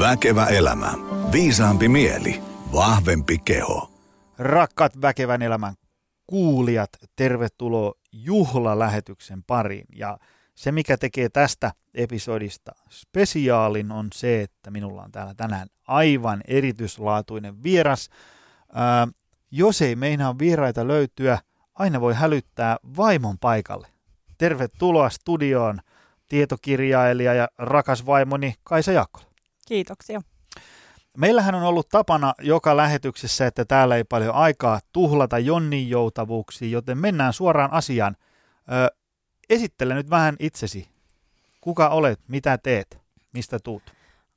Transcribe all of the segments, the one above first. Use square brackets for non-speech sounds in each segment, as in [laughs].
Väkevä elämä. Viisaampi mieli. Vahvempi keho. Rakkaat väkevän elämän kuulijat, tervetuloa juhlalähetyksen pariin. Ja se, mikä tekee tästä episodista spesiaalin, on se, että minulla on täällä tänään aivan erityislaatuinen vieras. Ää, jos ei meinaa vieraita löytyä, aina voi hälyttää vaimon paikalle. Tervetuloa studioon tietokirjailija ja rakas vaimoni Kaisa Jaakkola. Kiitoksia. Meillähän on ollut tapana joka lähetyksessä, että täällä ei paljon aikaa tuhlata jonnin joutavuuksiin, joten mennään suoraan asiaan. Ö, esittele nyt vähän itsesi. Kuka olet, mitä teet, mistä tuut?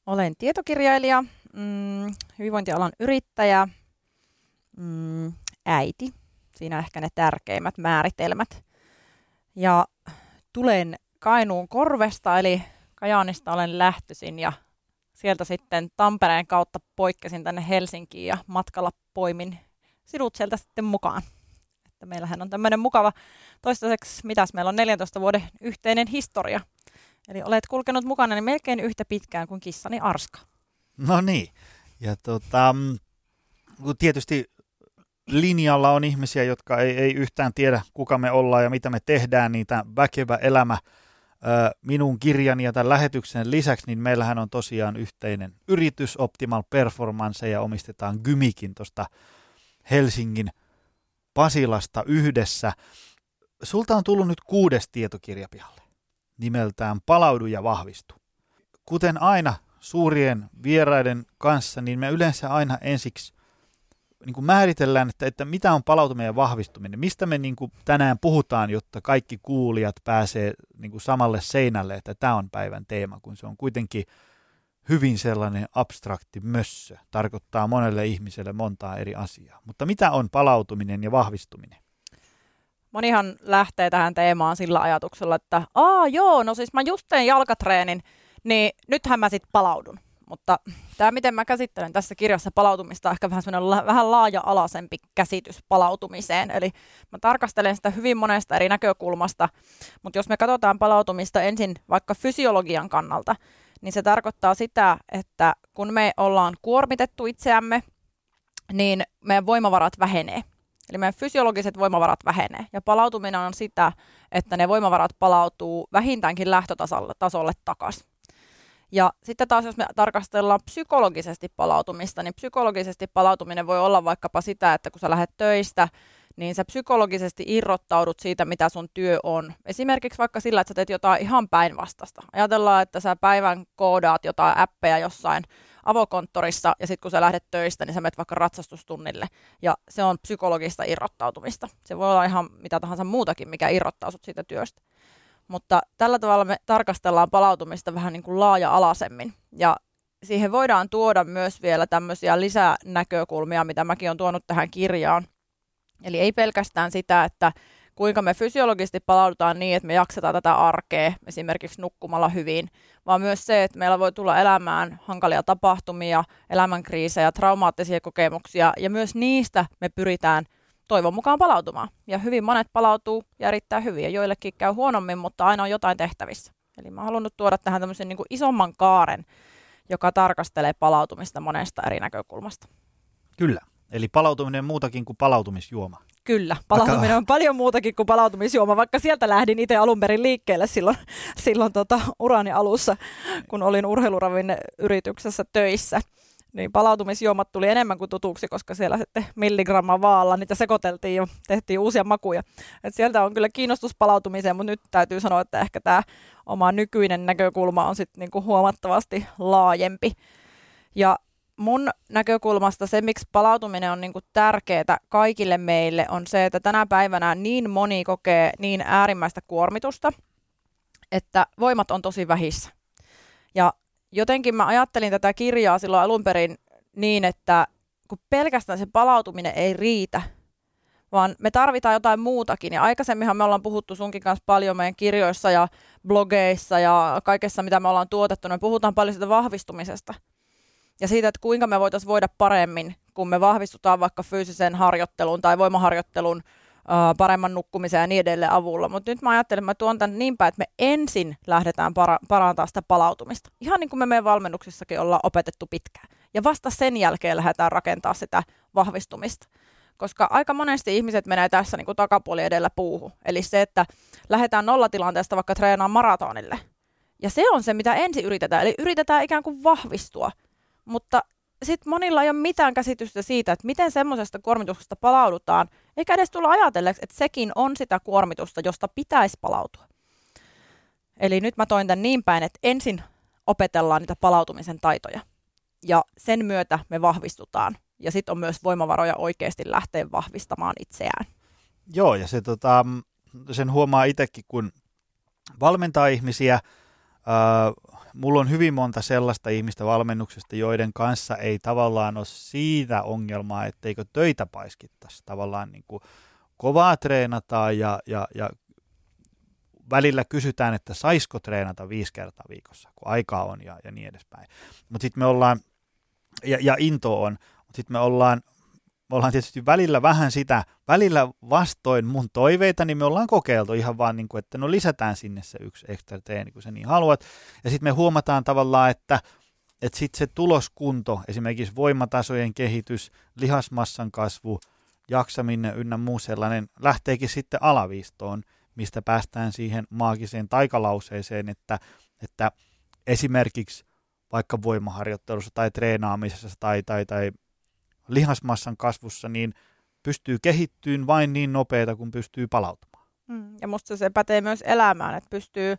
Olen tietokirjailija, mm, hyvinvointialan yrittäjä, mm, äiti. Siinä ehkä ne tärkeimmät määritelmät. Ja tulen Kainuun korvesta, eli Kajaanista olen lähtöisin ja sieltä sitten Tampereen kautta poikkesin tänne Helsinkiin ja matkalla poimin sinut sieltä sitten mukaan. Että meillähän on tämmöinen mukava toistaiseksi, mitäs meillä on 14 vuoden yhteinen historia. Eli olet kulkenut mukana niin melkein yhtä pitkään kuin kissani Arska. No niin, ja tota, tietysti linjalla on ihmisiä, jotka ei, ei yhtään tiedä, kuka me ollaan ja mitä me tehdään, niitä väkevä elämä – minun kirjani ja tämän lähetyksen lisäksi, niin meillähän on tosiaan yhteinen yritys Optimal Performance ja omistetaan Gymikin tuosta Helsingin Pasilasta yhdessä. Sulta on tullut nyt kuudes tietokirja pihalle, nimeltään Palaudu ja vahvistu. Kuten aina suurien vieraiden kanssa, niin me yleensä aina ensiksi niin kuin määritellään, että, että mitä on palautuminen ja vahvistuminen. Mistä me niin kuin tänään puhutaan, jotta kaikki kuulijat pääsee niin kuin samalle seinälle, että tämä on päivän teema, kun se on kuitenkin hyvin sellainen abstrakti mössö. Tarkoittaa monelle ihmiselle montaa eri asiaa. Mutta mitä on palautuminen ja vahvistuminen? Monihan lähtee tähän teemaan sillä ajatuksella, että aa joo, no siis mä just teen jalkatreenin, niin nythän mä sitten palaudun. Mutta tämä, miten mä käsittelen tässä kirjassa palautumista, on ehkä vähän semmoinen vähän laaja-alaisempi käsitys palautumiseen. Eli mä tarkastelen sitä hyvin monesta eri näkökulmasta, mutta jos me katsotaan palautumista ensin vaikka fysiologian kannalta, niin se tarkoittaa sitä, että kun me ollaan kuormitettu itseämme, niin meidän voimavarat vähenee. Eli meidän fysiologiset voimavarat vähenee. Ja palautuminen on sitä, että ne voimavarat palautuu vähintäänkin lähtötasolle tasolle takaisin. Ja sitten taas, jos me tarkastellaan psykologisesti palautumista, niin psykologisesti palautuminen voi olla vaikkapa sitä, että kun sä lähdet töistä, niin sä psykologisesti irrottaudut siitä, mitä sun työ on. Esimerkiksi vaikka sillä, että sä teet jotain ihan päinvastasta. Ajatellaan, että sä päivän koodaat jotain appeja jossain avokonttorissa, ja sitten kun sä lähdet töistä, niin sä menet vaikka ratsastustunnille, ja se on psykologista irrottautumista. Se voi olla ihan mitä tahansa muutakin, mikä irrottaa sut siitä työstä. Mutta tällä tavalla me tarkastellaan palautumista vähän niin kuin laaja-alaisemmin. Ja siihen voidaan tuoda myös vielä tämmöisiä lisänäkökulmia, mitä mäkin olen tuonut tähän kirjaan. Eli ei pelkästään sitä, että kuinka me fysiologisesti palaudutaan niin, että me jaksetaan tätä arkea esimerkiksi nukkumalla hyvin, vaan myös se, että meillä voi tulla elämään hankalia tapahtumia, elämänkriisejä, traumaattisia kokemuksia ja myös niistä me pyritään toivon mukaan palautumaan. Ja hyvin monet palautuu ja erittäin hyvin ja joillekin käy huonommin, mutta aina on jotain tehtävissä. Eli mä haluan nyt tuoda tähän tämmöisen niin isomman kaaren, joka tarkastelee palautumista monesta eri näkökulmasta. Kyllä. Eli palautuminen on muutakin kuin palautumisjuoma. Kyllä, palautuminen vaikka... on paljon muutakin kuin palautumisjuoma, vaikka sieltä lähdin itse alun perin liikkeelle silloin, silloin tota, urani alussa, kun olin urheiluravin yrityksessä töissä niin palautumisjuomat tuli enemmän kuin tutuksi, koska siellä sitten milligramma vaalla niitä sekoiteltiin ja tehtiin uusia makuja. Et sieltä on kyllä kiinnostus palautumiseen, mutta nyt täytyy sanoa, että ehkä tämä oma nykyinen näkökulma on sitten niinku huomattavasti laajempi. Ja mun näkökulmasta se, miksi palautuminen on niinku tärkeää kaikille meille, on se, että tänä päivänä niin moni kokee niin äärimmäistä kuormitusta, että voimat on tosi vähissä. Ja jotenkin mä ajattelin tätä kirjaa silloin alun perin niin, että kun pelkästään se palautuminen ei riitä, vaan me tarvitaan jotain muutakin. Ja aikaisemminhan me ollaan puhuttu sunkin kanssa paljon meidän kirjoissa ja blogeissa ja kaikessa, mitä me ollaan tuotettu. Me puhutaan paljon siitä vahvistumisesta ja siitä, että kuinka me voitaisiin voida paremmin, kun me vahvistutaan vaikka fyysisen harjoittelun tai voimaharjoittelun paremman nukkumisen ja niin edelleen avulla. Mutta nyt mä ajattelen, että mä tuon tämän niin päin, että me ensin lähdetään para- parantaa sitä palautumista. Ihan niin kuin me meidän valmennuksissakin ollaan opetettu pitkään. Ja vasta sen jälkeen lähdetään rakentaa sitä vahvistumista. Koska aika monesti ihmiset menee tässä niin kuin takapuoli edellä puuhu. Eli se, että lähdetään nollatilanteesta vaikka treenaamaan maratonille. Ja se on se, mitä ensin yritetään. Eli yritetään ikään kuin vahvistua. Mutta sitten monilla ei ole mitään käsitystä siitä, että miten semmoisesta kuormituksesta palaudutaan, eikä edes tulla ajatelleeksi, että sekin on sitä kuormitusta, josta pitäisi palautua. Eli nyt mä toin tämän niin päin, että ensin opetellaan niitä palautumisen taitoja, ja sen myötä me vahvistutaan, ja sitten on myös voimavaroja oikeasti lähteä vahvistamaan itseään. Joo, ja se, tota, sen huomaa itsekin, kun valmentaa ihmisiä, äh, mulla on hyvin monta sellaista ihmistä valmennuksesta, joiden kanssa ei tavallaan ole siitä ongelmaa, etteikö töitä paiskittaisi. Tavallaan niin kuin kovaa treenataan ja, ja, ja välillä kysytään, että saisiko treenata viisi kertaa viikossa, kun aikaa on ja, ja niin edespäin. Mutta sitten me ollaan, ja, ja into on, mutta sitten me ollaan me ollaan tietysti välillä vähän sitä, välillä vastoin mun toiveita, niin me ollaan kokeiltu ihan vaan, niin kuin, että no lisätään sinne se yksi ekstra treeni, kun sä niin haluat. Ja sitten me huomataan tavallaan, että, että sitten se tuloskunto, esimerkiksi voimatasojen kehitys, lihasmassan kasvu, jaksaminen ynnä muu sellainen, lähteekin sitten alaviistoon, mistä päästään siihen maagiseen taikalauseeseen, että, että esimerkiksi vaikka voimaharjoittelussa tai treenaamisessa tai, tai, tai lihasmassan kasvussa, niin pystyy kehittyyn vain niin nopeita, kun pystyy palautumaan. Mm, ja musta se pätee myös elämään, että pystyy,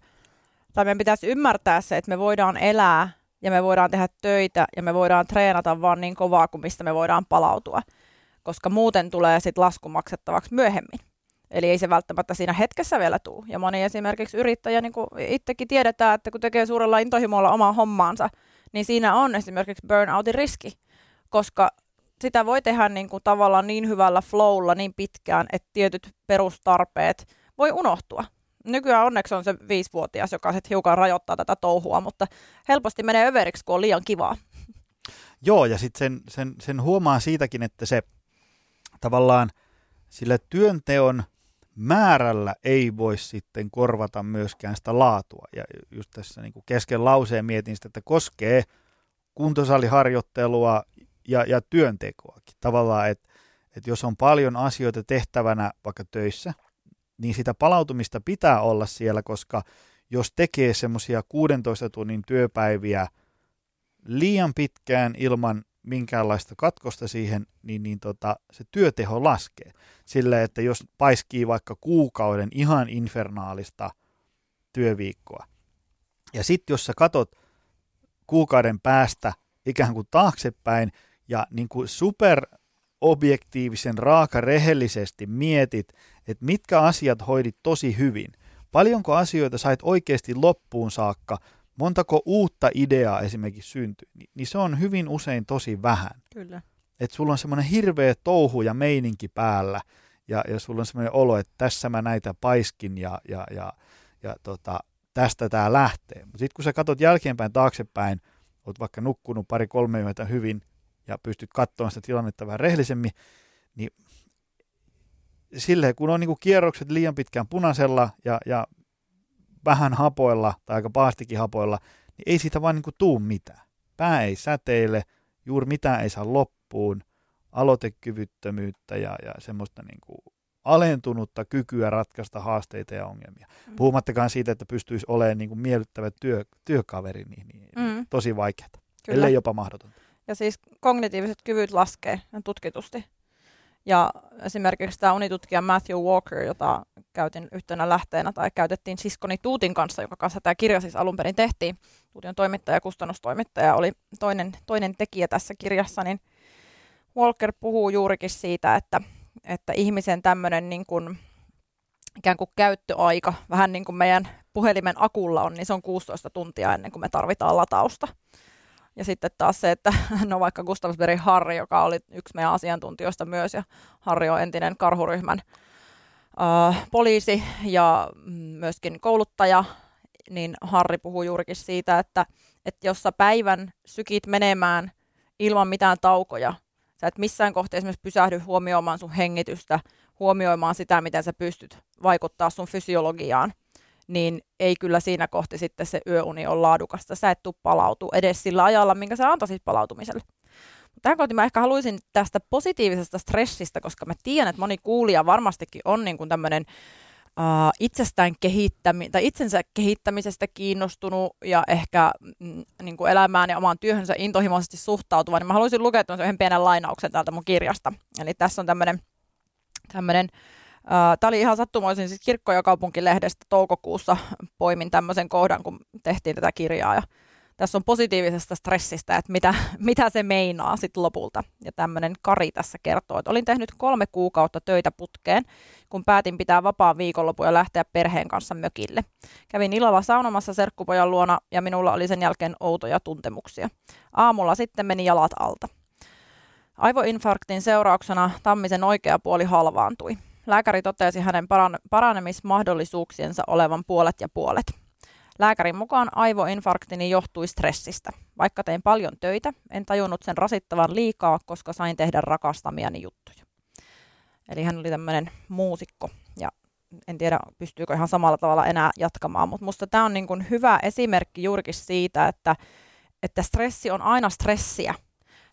tai meidän pitäisi ymmärtää se, että me voidaan elää ja me voidaan tehdä töitä ja me voidaan treenata vaan niin kovaa kuin mistä me voidaan palautua, koska muuten tulee sitten lasku maksettavaksi myöhemmin. Eli ei se välttämättä siinä hetkessä vielä tule. Ja moni esimerkiksi yrittäjä, niin kuin itsekin tiedetään, että kun tekee suurella intohimolla omaa hommaansa, niin siinä on esimerkiksi burnoutin riski, koska sitä voi tehdä niin kuin tavallaan niin hyvällä flowlla niin pitkään, että tietyt perustarpeet voi unohtua. Nykyään onneksi on se viisivuotias, joka sitten hiukan rajoittaa tätä touhua, mutta helposti menee överiksi, kun on liian kivaa. Joo, ja sitten sen, sen, sen huomaa siitäkin, että se tavallaan sillä työnteon määrällä ei voi sitten korvata myöskään sitä laatua. Ja just tässä niin kuin kesken lauseen mietin sitä, että koskee kuntosaliharjoittelua ja, ja työntekoakin. Tavallaan, että että jos on paljon asioita tehtävänä vaikka töissä, niin sitä palautumista pitää olla siellä, koska jos tekee semmoisia 16 tunnin työpäiviä liian pitkään ilman minkäänlaista katkosta siihen, niin, niin tota, se työteho laskee. Sillä, että jos paiskii vaikka kuukauden ihan infernaalista työviikkoa, ja sitten jos sä katot kuukauden päästä ikään kuin taaksepäin, ja niin kuin super objektiivisen, raaka, rehellisesti mietit, että mitkä asiat hoidit tosi hyvin. Paljonko asioita sait oikeasti loppuun saakka, montako uutta ideaa esimerkiksi syntyi, niin se on hyvin usein tosi vähän. Kyllä. Että sulla on semmoinen hirveä touhu ja meininki päällä, ja, ja sulla on semmoinen olo, että tässä mä näitä paiskin, ja, ja, ja, ja tota, tästä tämä lähtee. Mutta sitten kun sä katsot jälkeenpäin taaksepäin, oot vaikka nukkunut pari-kolme yötä hyvin, ja pystyt katsomaan sitä tilannetta vähän rehellisemmin, niin silleen, kun on niin kierrokset liian pitkään punaisella ja, ja vähän hapoilla tai aika pahastikin hapoilla, niin ei siitä vaan niin tuu mitään. Pää ei säteile, juuri mitään ei saa loppuun, aloitekyvyttömyyttä ja, ja semmoista niin kuin alentunutta kykyä ratkaista haasteita ja ongelmia. Mm. Puhumattakaan siitä, että pystyisi olemaan niin kuin miellyttävä työ, työkaveri, niin, niin mm. tosi vaikeaa, ellei jopa mahdotonta. Ja siis kognitiiviset kyvyt laskee tutkitusti. Ja esimerkiksi tämä unitutkija Matthew Walker, jota käytin yhtenä lähteenä tai käytettiin siskoni Tuutin kanssa, joka kanssa tämä kirja siis alun perin tehtiin. Tuutin on toimittaja ja kustannustoimittaja oli toinen, toinen tekijä tässä kirjassa, niin Walker puhuu juurikin siitä, että, että ihmisen tämmöinen niin kuin, ikään kuin käyttöaika, vähän niin kuin meidän puhelimen akulla on, niin se on 16 tuntia ennen kuin me tarvitaan latausta. Ja sitten taas se, että [laughs] no vaikka Gustavsbergin Harri, joka oli yksi meidän asiantuntijoista myös, ja Harri on entinen karhuryhmän äh, poliisi ja myöskin kouluttaja, niin Harri puhuu juurikin siitä, että, että jos sä päivän sykit menemään ilman mitään taukoja, sä et missään kohtaa esimerkiksi pysähdy huomioimaan sun hengitystä, huomioimaan sitä, miten sä pystyt vaikuttaa sun fysiologiaan, niin ei kyllä siinä kohti sitten se yöuni ole laadukasta. Sä et tuu palautu edes sillä ajalla, minkä sä antaisit palautumiselle. Tähän kohti mä ehkä haluaisin tästä positiivisesta stressistä, koska mä tiedän, että moni kuulija varmastikin on niin kuin tämmöinen uh, itsestään kehittämi- tai itsensä kehittämisestä kiinnostunut ja ehkä mm, niin kuin elämään ja omaan työhönsä intohimoisesti suhtautuva, niin mä haluaisin lukea yhden pienen lainauksen täältä mun kirjasta. Eli tässä on tämmöinen, tämmöinen uh, tämä oli ihan sattumoisin siis Kirkko- ja kaupunkilehdestä toukokuussa poimin tämmöisen kohdan, kun tehtiin tätä kirjaa ja tässä on positiivisesta stressistä, että mitä, [laughs] mitä se meinaa sitten lopulta. Ja tämmöinen Kari tässä kertoo, että olin tehnyt kolme kuukautta töitä putkeen, kun päätin pitää vapaan viikonlopun ja lähteä perheen kanssa mökille. Kävin illalla saunomassa serkkupojan luona ja minulla oli sen jälkeen outoja tuntemuksia. Aamulla sitten meni jalat alta. Aivoinfarktin seurauksena Tammisen oikea puoli halvaantui. Lääkäri totesi hänen paranemismahdollisuuksiensa olevan puolet ja puolet. Lääkärin mukaan aivoinfarktini johtui stressistä. Vaikka tein paljon töitä, en tajunnut sen rasittavan liikaa, koska sain tehdä rakastamiani juttuja. Eli hän oli tämmöinen muusikko ja en tiedä pystyykö ihan samalla tavalla enää jatkamaan, mutta musta tämä on niin kuin hyvä esimerkki juurikin siitä, että, että stressi on aina stressiä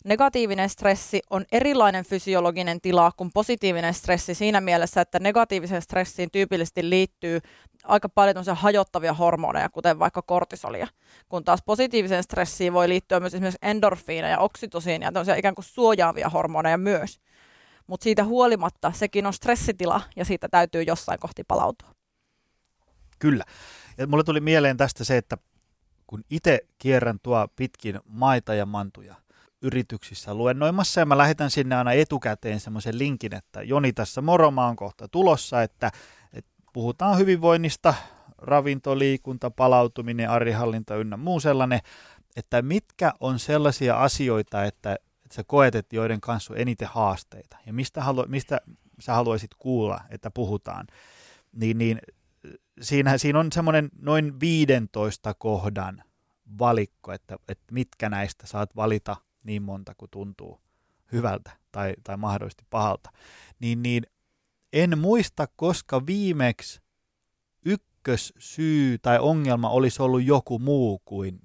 negatiivinen stressi on erilainen fysiologinen tila kuin positiivinen stressi siinä mielessä, että negatiivisen stressiin tyypillisesti liittyy aika paljon hajottavia hormoneja, kuten vaikka kortisolia, kun taas positiiviseen stressiin voi liittyä myös esimerkiksi endorfiineja ja oksitosiinia, ja ikään kuin suojaavia hormoneja myös. Mutta siitä huolimatta sekin on stressitila ja siitä täytyy jossain kohti palautua. Kyllä. Ja mulle tuli mieleen tästä se, että kun itse kierrän tuo pitkin maita ja mantuja, yrityksissä luennoimassa. Ja mä lähetän sinne aina etukäteen semmoisen linkin, että Joni tässä moromaan on kohta tulossa, että, että puhutaan hyvinvoinnista, ravinto, liikunta, palautuminen, arjenhallinta ynnä muu sellainen, että mitkä on sellaisia asioita, että, että sä koet, että joiden kanssa on eniten haasteita. Ja mistä, halu, mistä sä haluaisit kuulla, että puhutaan, niin, niin siinä, siinä on semmoinen noin 15 kohdan valikko, että, että mitkä näistä saat valita niin monta kuin tuntuu hyvältä tai, tai mahdollisesti pahalta, niin, niin en muista, koska viimeksi ykkössyy tai ongelma olisi ollut joku muu kuin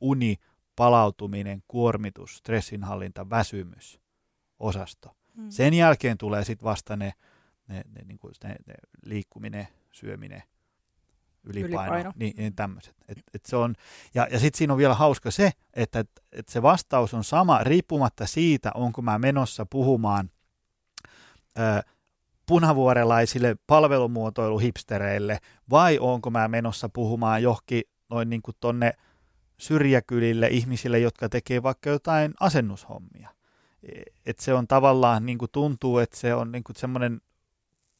uni, palautuminen, kuormitus, stressinhallinta, väsymys, osasto. Hmm. Sen jälkeen tulee sitten vasta ne, ne, ne, niin kuin ne, ne liikkuminen, syöminen, ylipaino, ylipaino. Niin, niin tämmöiset. Et, et se on, ja ja sitten siinä on vielä hauska se, että et, et se vastaus on sama riippumatta siitä, onko mä menossa puhumaan ö, punavuorelaisille palvelumuotoiluhipstereille vai onko mä menossa puhumaan johonkin noin niin kuin tonne syrjäkylille ihmisille, jotka tekee vaikka jotain asennushommia. E, et se on tavallaan, niin kuin tuntuu, että se on niin kuin semmoinen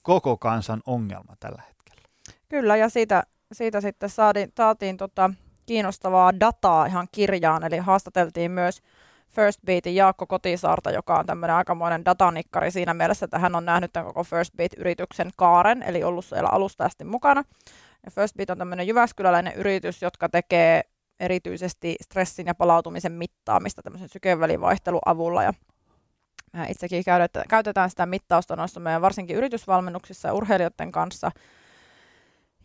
koko kansan ongelma tällä hetkellä. Kyllä, ja siitä siitä sitten saatiin, saatiin tota kiinnostavaa dataa ihan kirjaan, eli haastateltiin myös First Beatin Jaakko Kotisaarta, joka on tämmöinen aikamoinen datanikkari siinä mielessä, että hän on nähnyt tämän koko First Beat-yrityksen kaaren, eli ollut siellä alusta asti mukana. Ja First Beat on tämmöinen jyväskyläläinen yritys, jotka tekee erityisesti stressin ja palautumisen mittaamista tämmöisen sykevälivaihtelun avulla. Ja itsekin käytetään sitä mittausta noissa meidän varsinkin yritysvalmennuksissa ja urheilijoiden kanssa –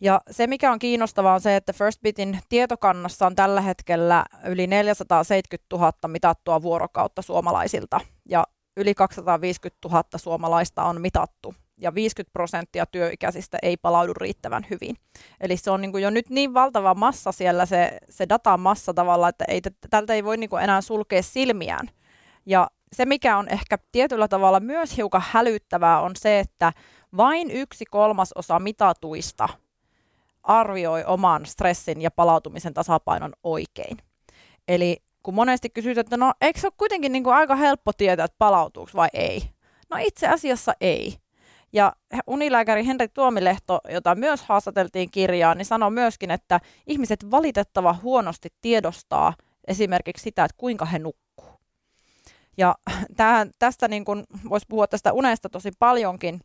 ja se, mikä on kiinnostavaa, on se, että Firstbitin tietokannassa on tällä hetkellä yli 470 000 mitattua vuorokautta suomalaisilta, ja yli 250 000 suomalaista on mitattu, ja 50 prosenttia työikäisistä ei palaudu riittävän hyvin. Eli se on niin kuin jo nyt niin valtava massa siellä, se, se datan massa tavalla, että ei, tältä ei voi niin kuin enää sulkea silmiään. Ja se, mikä on ehkä tietyllä tavalla myös hiukan hälyttävää, on se, että vain yksi kolmasosa mitatuista – arvioi oman stressin ja palautumisen tasapainon oikein. Eli kun monesti kysyt, että no eikö se ole kuitenkin niin kuin aika helppo tietää, että palautuuko vai ei? No itse asiassa ei. Ja unilääkäri Henri Tuomilehto, jota myös haastateltiin kirjaan, niin sanoi myöskin, että ihmiset valitettava huonosti tiedostaa esimerkiksi sitä, että kuinka he nukkuu. Ja tähän, tästä niin voisi puhua tästä unesta tosi paljonkin,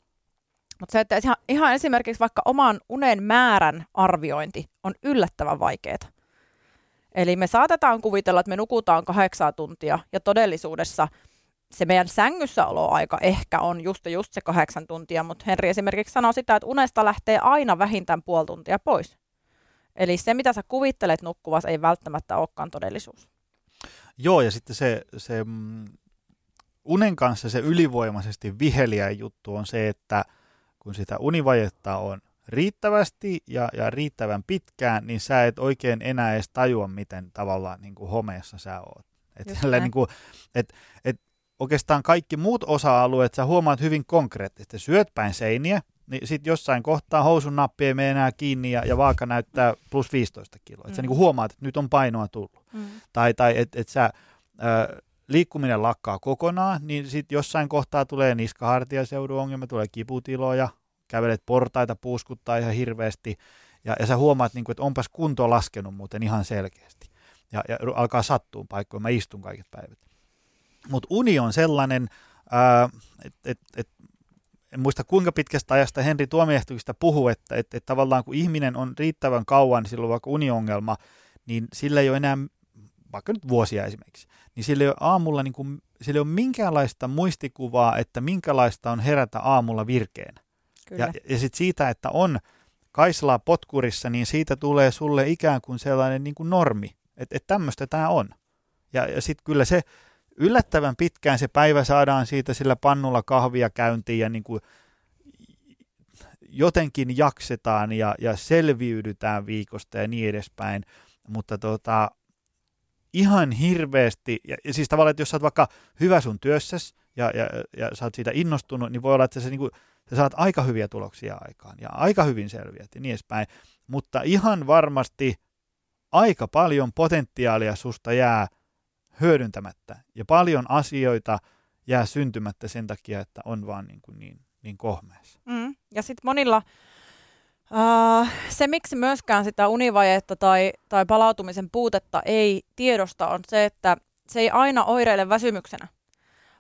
mutta se, että ihan, ihan esimerkiksi vaikka oman unen määrän arviointi on yllättävän vaikeaa. Eli me saatetaan kuvitella, että me nukutaan kahdeksaa tuntia ja todellisuudessa se meidän sängyssäoloaika ehkä on just just se kahdeksan tuntia, mutta Henri esimerkiksi sanoo sitä, että unesta lähtee aina vähintään puoli tuntia pois. Eli se, mitä sä kuvittelet nukkuvas, ei välttämättä olekaan todellisuus. Joo, ja sitten se, se mm, unen kanssa se ylivoimaisesti viheliä juttu on se, että kun sitä univajetta on riittävästi ja, ja riittävän pitkään, niin sä et oikein enää edes tajua, miten tavallaan niin kuin homeessa sä oot. Et, niin kuin, et, et oikeastaan kaikki muut osa-alueet sä huomaat hyvin konkreettisesti. Syöt päin seiniä, niin sitten jossain kohtaa housun nappi ei mene enää kiinni ja, ja vaaka näyttää plus 15 kiloa. Mm. Että sä niin huomaat, että nyt on painoa tullut. Mm. Tai, tai että et sä... Ö, liikkuminen lakkaa kokonaan, niin sitten jossain kohtaa tulee niskahartiaseudun ongelma, tulee kiputiloja, kävelet portaita, puuskuttaa ihan hirveästi, ja, ja sä huomaat, niin kuin, että onpas kunto laskenut muuten ihan selkeästi. Ja, ja alkaa sattua paikkoja, mä istun kaiket päivät. Mutta uni on sellainen, että et, et, en muista kuinka pitkästä ajasta Henri Tuomioistuista puhuu, että et, et tavallaan kun ihminen on riittävän kauan, niin silloin vaikka uniongelma, niin sillä ei ole enää, vaikka nyt vuosia esimerkiksi, niin sillä ei ole aamulla niin kuin, sillä ei ole minkäänlaista muistikuvaa, että minkälaista on herätä aamulla virkeänä. Kyllä. Ja, ja sitten siitä, että on kaislaa potkurissa, niin siitä tulee sulle ikään kuin sellainen niin kuin normi, että et tämmöistä tämä on. Ja, ja sitten kyllä se yllättävän pitkään se päivä saadaan siitä sillä pannulla kahvia käyntiin ja niin kuin jotenkin jaksetaan ja, ja selviydytään viikosta ja niin edespäin. Mutta tota, ihan hirveästi, ja, ja siis tavallaan, että jos sä oot vaikka hyvä sun työssäsi ja, ja, ja sä oot siitä innostunut, niin voi olla, että sä, niin kuin, sä saat aika hyviä tuloksia aikaan ja aika hyvin selviät ja niin edespäin. Mutta ihan varmasti aika paljon potentiaalia susta jää hyödyntämättä ja paljon asioita jää syntymättä sen takia, että on vaan niin, kuin niin, niin kohmeessa. Mm. Ja sitten monilla Uh, se, miksi myöskään sitä univajetta tai, tai palautumisen puutetta ei tiedosta, on se, että se ei aina oireile väsymyksenä,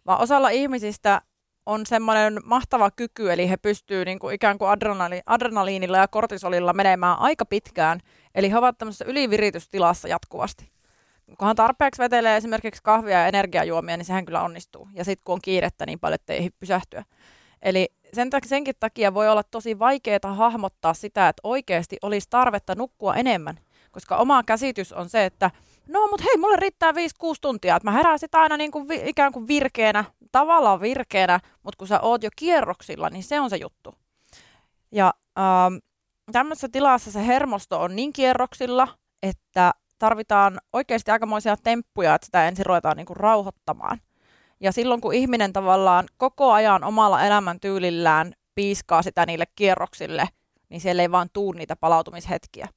vaan osalla ihmisistä on semmoinen mahtava kyky, eli he pystyvät niin kuin ikään kuin adrenali, adrenaliinilla ja kortisolilla menemään aika pitkään, eli he ovat tämmöisessä yliviritystilassa jatkuvasti. Kunhan tarpeeksi vetelee esimerkiksi kahvia ja energiajuomia, niin sehän kyllä onnistuu. Ja sitten kun on kiirettä niin paljon, että ei pysähtyä. Eli sen senkin takia voi olla tosi vaikeaa hahmottaa sitä, että oikeasti olisi tarvetta nukkua enemmän. Koska oma käsitys on se, että no mutta hei, mulle riittää 5-6 tuntia, että mä herään sitä aina niin kuin vi, ikään kuin virkeänä, tavallaan virkeänä, mutta kun sä oot jo kierroksilla, niin se on se juttu. Ja ähm, tämmöisessä tilassa se hermosto on niin kierroksilla, että tarvitaan oikeasti aikamoisia temppuja, että sitä ensin ruvetaan niin kuin rauhoittamaan. Ja silloin kun ihminen tavallaan koko ajan omalla elämäntyylillään piiskaa sitä niille kierroksille, niin siellä ei vaan tuu niitä palautumishetkiä.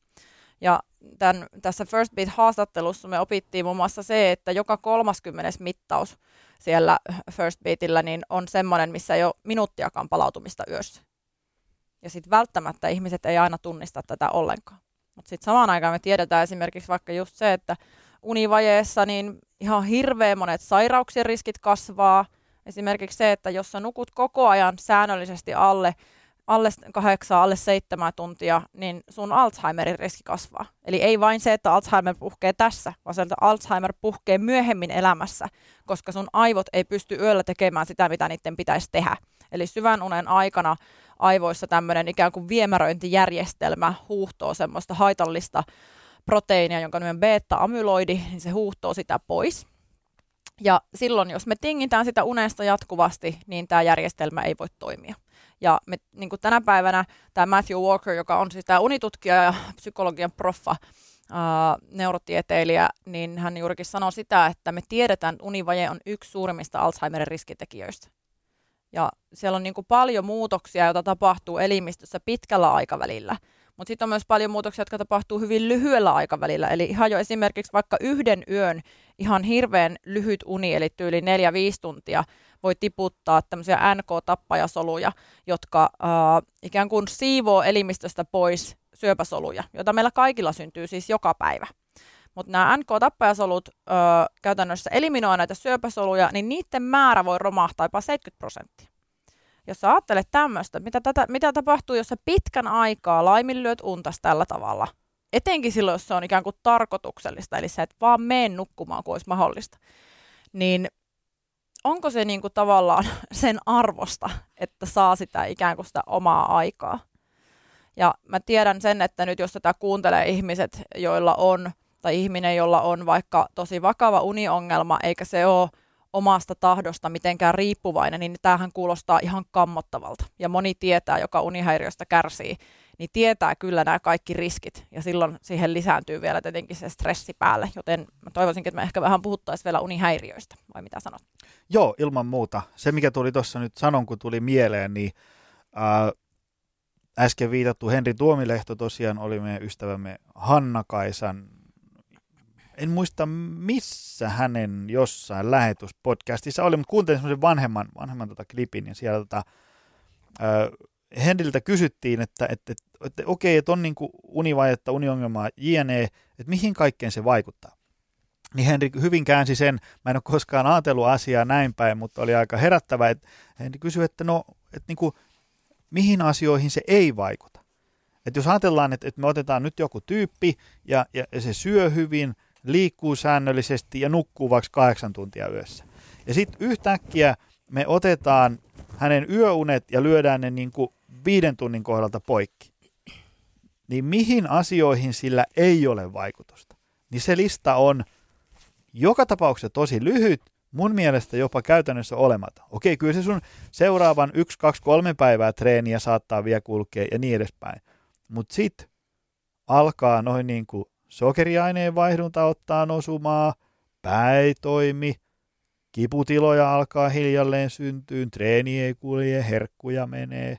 Ja tämän, tässä First Beat-haastattelussa me opittiin muun muassa se, että joka 30. mittaus siellä First Beatillä niin on semmoinen, missä ei ole minuuttiakaan palautumista yössä. Ja sitten välttämättä ihmiset ei aina tunnista tätä ollenkaan. Mutta sitten samaan aikaan me tiedetään esimerkiksi vaikka just se, että univajeessa niin ihan hirveän monet sairauksien riskit kasvaa. Esimerkiksi se, että jos sä nukut koko ajan säännöllisesti alle, alle kahdeksan, alle seitsemän tuntia, niin sun Alzheimerin riski kasvaa. Eli ei vain se, että Alzheimer puhkee tässä, vaan se, että Alzheimer puhkee myöhemmin elämässä, koska sun aivot ei pysty yöllä tekemään sitä, mitä niiden pitäisi tehdä. Eli syvän unen aikana aivoissa tämmöinen ikään kuin viemäröintijärjestelmä huuhtoo semmoista haitallista proteiinia, jonka nimen beta-amyloidi, niin se huuhtoo sitä pois. Ja silloin, jos me tingitään sitä unesta jatkuvasti, niin tämä järjestelmä ei voi toimia. Ja me, niin kuin tänä päivänä tämä Matthew Walker, joka on siis tämä unitutkija ja psykologian proffa, ää, neurotieteilijä, niin hän juurikin sanoo sitä, että me tiedetään, että univaje on yksi suurimmista Alzheimerin riskitekijöistä. Ja siellä on niin kuin paljon muutoksia, joita tapahtuu elimistössä pitkällä aikavälillä. Mutta sitten on myös paljon muutoksia, jotka tapahtuu hyvin lyhyellä aikavälillä. Eli ihan jo esimerkiksi vaikka yhden yön ihan hirveän lyhyt uni, eli tyyli 4-5 tuntia, voi tiputtaa tämmöisiä NK-tappajasoluja, jotka äh, ikään kuin siivoo elimistöstä pois syöpäsoluja, joita meillä kaikilla syntyy siis joka päivä. Mutta nämä NK-tappajasolut ö, käytännössä eliminoivat näitä syöpäsoluja, niin niiden määrä voi romahtaa jopa 70 prosenttia. Jos sä ajattelet tämmöistä, mitä, tätä, mitä tapahtuu, jos sä pitkän aikaa laiminlyöt untas tällä tavalla, etenkin silloin, jos se on ikään kuin tarkoituksellista, eli sä et vaan mene nukkumaan, kun olisi mahdollista, niin onko se niin kuin tavallaan [laughs] sen arvosta, että saa sitä ikään kuin sitä omaa aikaa. Ja mä tiedän sen, että nyt jos tätä kuuntelee ihmiset, joilla on, tai ihminen, jolla on vaikka tosi vakava uniongelma, eikä se ole omasta tahdosta mitenkään riippuvainen, niin tämähän kuulostaa ihan kammottavalta. Ja moni tietää, joka unihäiriöstä kärsii, niin tietää kyllä nämä kaikki riskit. Ja silloin siihen lisääntyy vielä tietenkin se stressi päälle. Joten mä toivoisinkin, että me ehkä vähän puhuttaisiin vielä unihäiriöistä. Vai mitä sanot? Joo, ilman muuta. Se, mikä tuli tuossa nyt sanon, kun tuli mieleen, niin äh, äsken viitattu Henri Tuomilehto tosiaan oli meidän ystävämme Hanna Kaisan en muista missä hänen jossain lähetyspodcastissa oli, mutta kuuntelin semmoisen vanhemman, vanhemman tota klipin ja siellä tota, ö, Henriltä kysyttiin, että, että, että, että okei, että on niin univajetta, uniongelmaa, jne, että mihin kaikkeen se vaikuttaa. Niin Henri hyvin käänsi sen, mä en ole koskaan ajatellut asiaa näin päin, mutta oli aika herättävä, että Henri kysyi, että no, että niin kuin, mihin asioihin se ei vaikuta. Että jos ajatellaan, että, että me otetaan nyt joku tyyppi ja, ja, ja se syö hyvin – liikkuu säännöllisesti ja nukkuu vaikka kahdeksan tuntia yössä. Ja sitten yhtäkkiä me otetaan hänen yöunet ja lyödään ne niin kuin viiden tunnin kohdalta poikki. Niin mihin asioihin sillä ei ole vaikutusta? Niin se lista on joka tapauksessa tosi lyhyt, mun mielestä jopa käytännössä olematon. Okei, kyllä se sun seuraavan yksi, kaksi, kolme päivää treeniä saattaa vielä kulkea ja niin edespäin. Mutta sitten alkaa noin niin kuin sokeriaineen vaihdunta ottaa osumaa, pää ei toimi, kiputiloja alkaa hiljalleen syntyä, treeni ei kulje, herkkuja menee,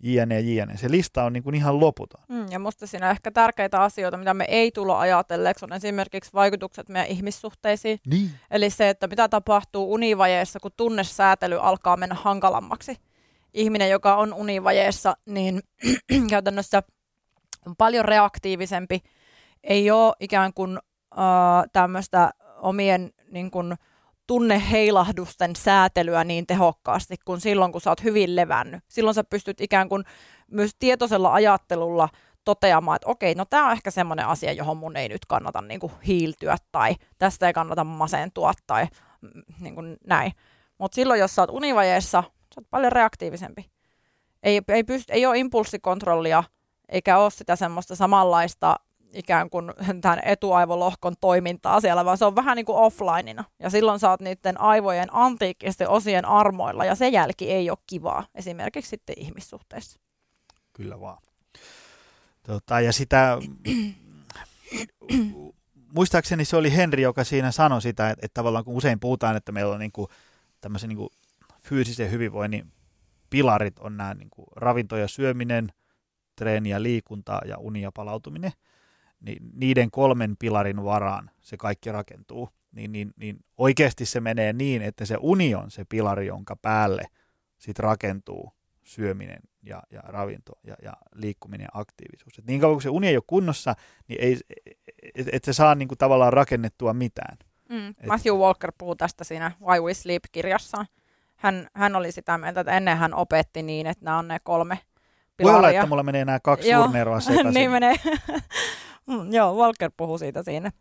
jne, jne. Se lista on niin kuin ihan loputon. Mm, ja musta siinä ehkä tärkeitä asioita, mitä me ei tulla ajatelleeksi, on esimerkiksi vaikutukset meidän ihmissuhteisiin. Niin. Eli se, että mitä tapahtuu univajeessa, kun tunnesäätely alkaa mennä hankalammaksi. Ihminen, joka on univajeessa, niin [clears throat] käytännössä on paljon reaktiivisempi, ei ole ikään kuin äh, tämmöistä omien niin kuin, tunneheilahdusten säätelyä niin tehokkaasti kuin silloin, kun sä oot hyvin levännyt. Silloin sä pystyt ikään kuin myös tietoisella ajattelulla toteamaan, että okei, no tämä on ehkä semmoinen asia, johon mun ei nyt kannata niin kuin hiiltyä tai tästä ei kannata masentua tai mm, niin kuin näin. Mutta silloin, jos sä oot univajeessa, sä oot paljon reaktiivisempi. Ei, ei, pyst- ei ole impulssikontrollia eikä ole sitä semmoista samanlaista ikään kuin tämän etuaivolohkon toimintaa siellä, vaan se on vähän niin kuin offlineina. Ja silloin oot niiden aivojen antiikkisten osien armoilla, ja se jälki ei ole kivaa, esimerkiksi sitten ihmissuhteissa. Kyllä vaan. Tota, ja sitä, muistaakseni se oli Henri, joka siinä sanoi sitä, että, että tavallaan kun usein puhutaan, että meillä on niin kuin, tämmöisen niin kuin fyysisen hyvinvoinnin pilarit on nämä niin kuin ravinto ja syöminen, treeni ja liikunta ja uni ja palautuminen – niin niiden kolmen pilarin varaan se kaikki rakentuu, niin, niin, niin oikeasti se menee niin, että se uni on se pilari, jonka päälle sit rakentuu syöminen ja, ja ravinto ja, ja liikkuminen ja aktiivisuus. Et niin kauan kuin se uni ei ole kunnossa, niin ei, et, et se saa niinku tavallaan rakennettua mitään. Mm. Et, Matthew Walker puhuu tästä siinä Why We Sleep-kirjassaan. Hän, hän oli sitä mieltä, että ennen hän opetti niin, että nämä on ne kolme pilaria. Voi olla, että mulla menee nämä kaksi sekaisin. [laughs] niin menee. Mm, joo, Walker puhui siitä siinä.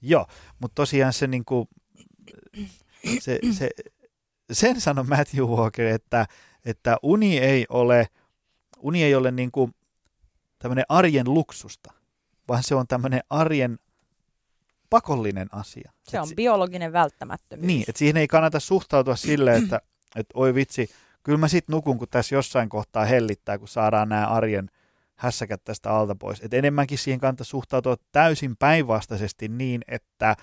Joo, mutta tosiaan se, niinku, se, se, sen sanoi Matthew Walker, että, että uni ei ole, uni ei ole niinku tämmöinen arjen luksusta, vaan se on tämmöinen arjen pakollinen asia. Se on et, biologinen välttämättömyys. Niin, että siihen ei kannata suhtautua silleen, että, että oi vitsi, kyllä mä sit nukun, kun tässä jossain kohtaa hellittää, kun saadaan nämä arjen hässäkät tästä alta pois. Et enemmänkin siihen kannattaa suhtautua täysin päinvastaisesti niin, että,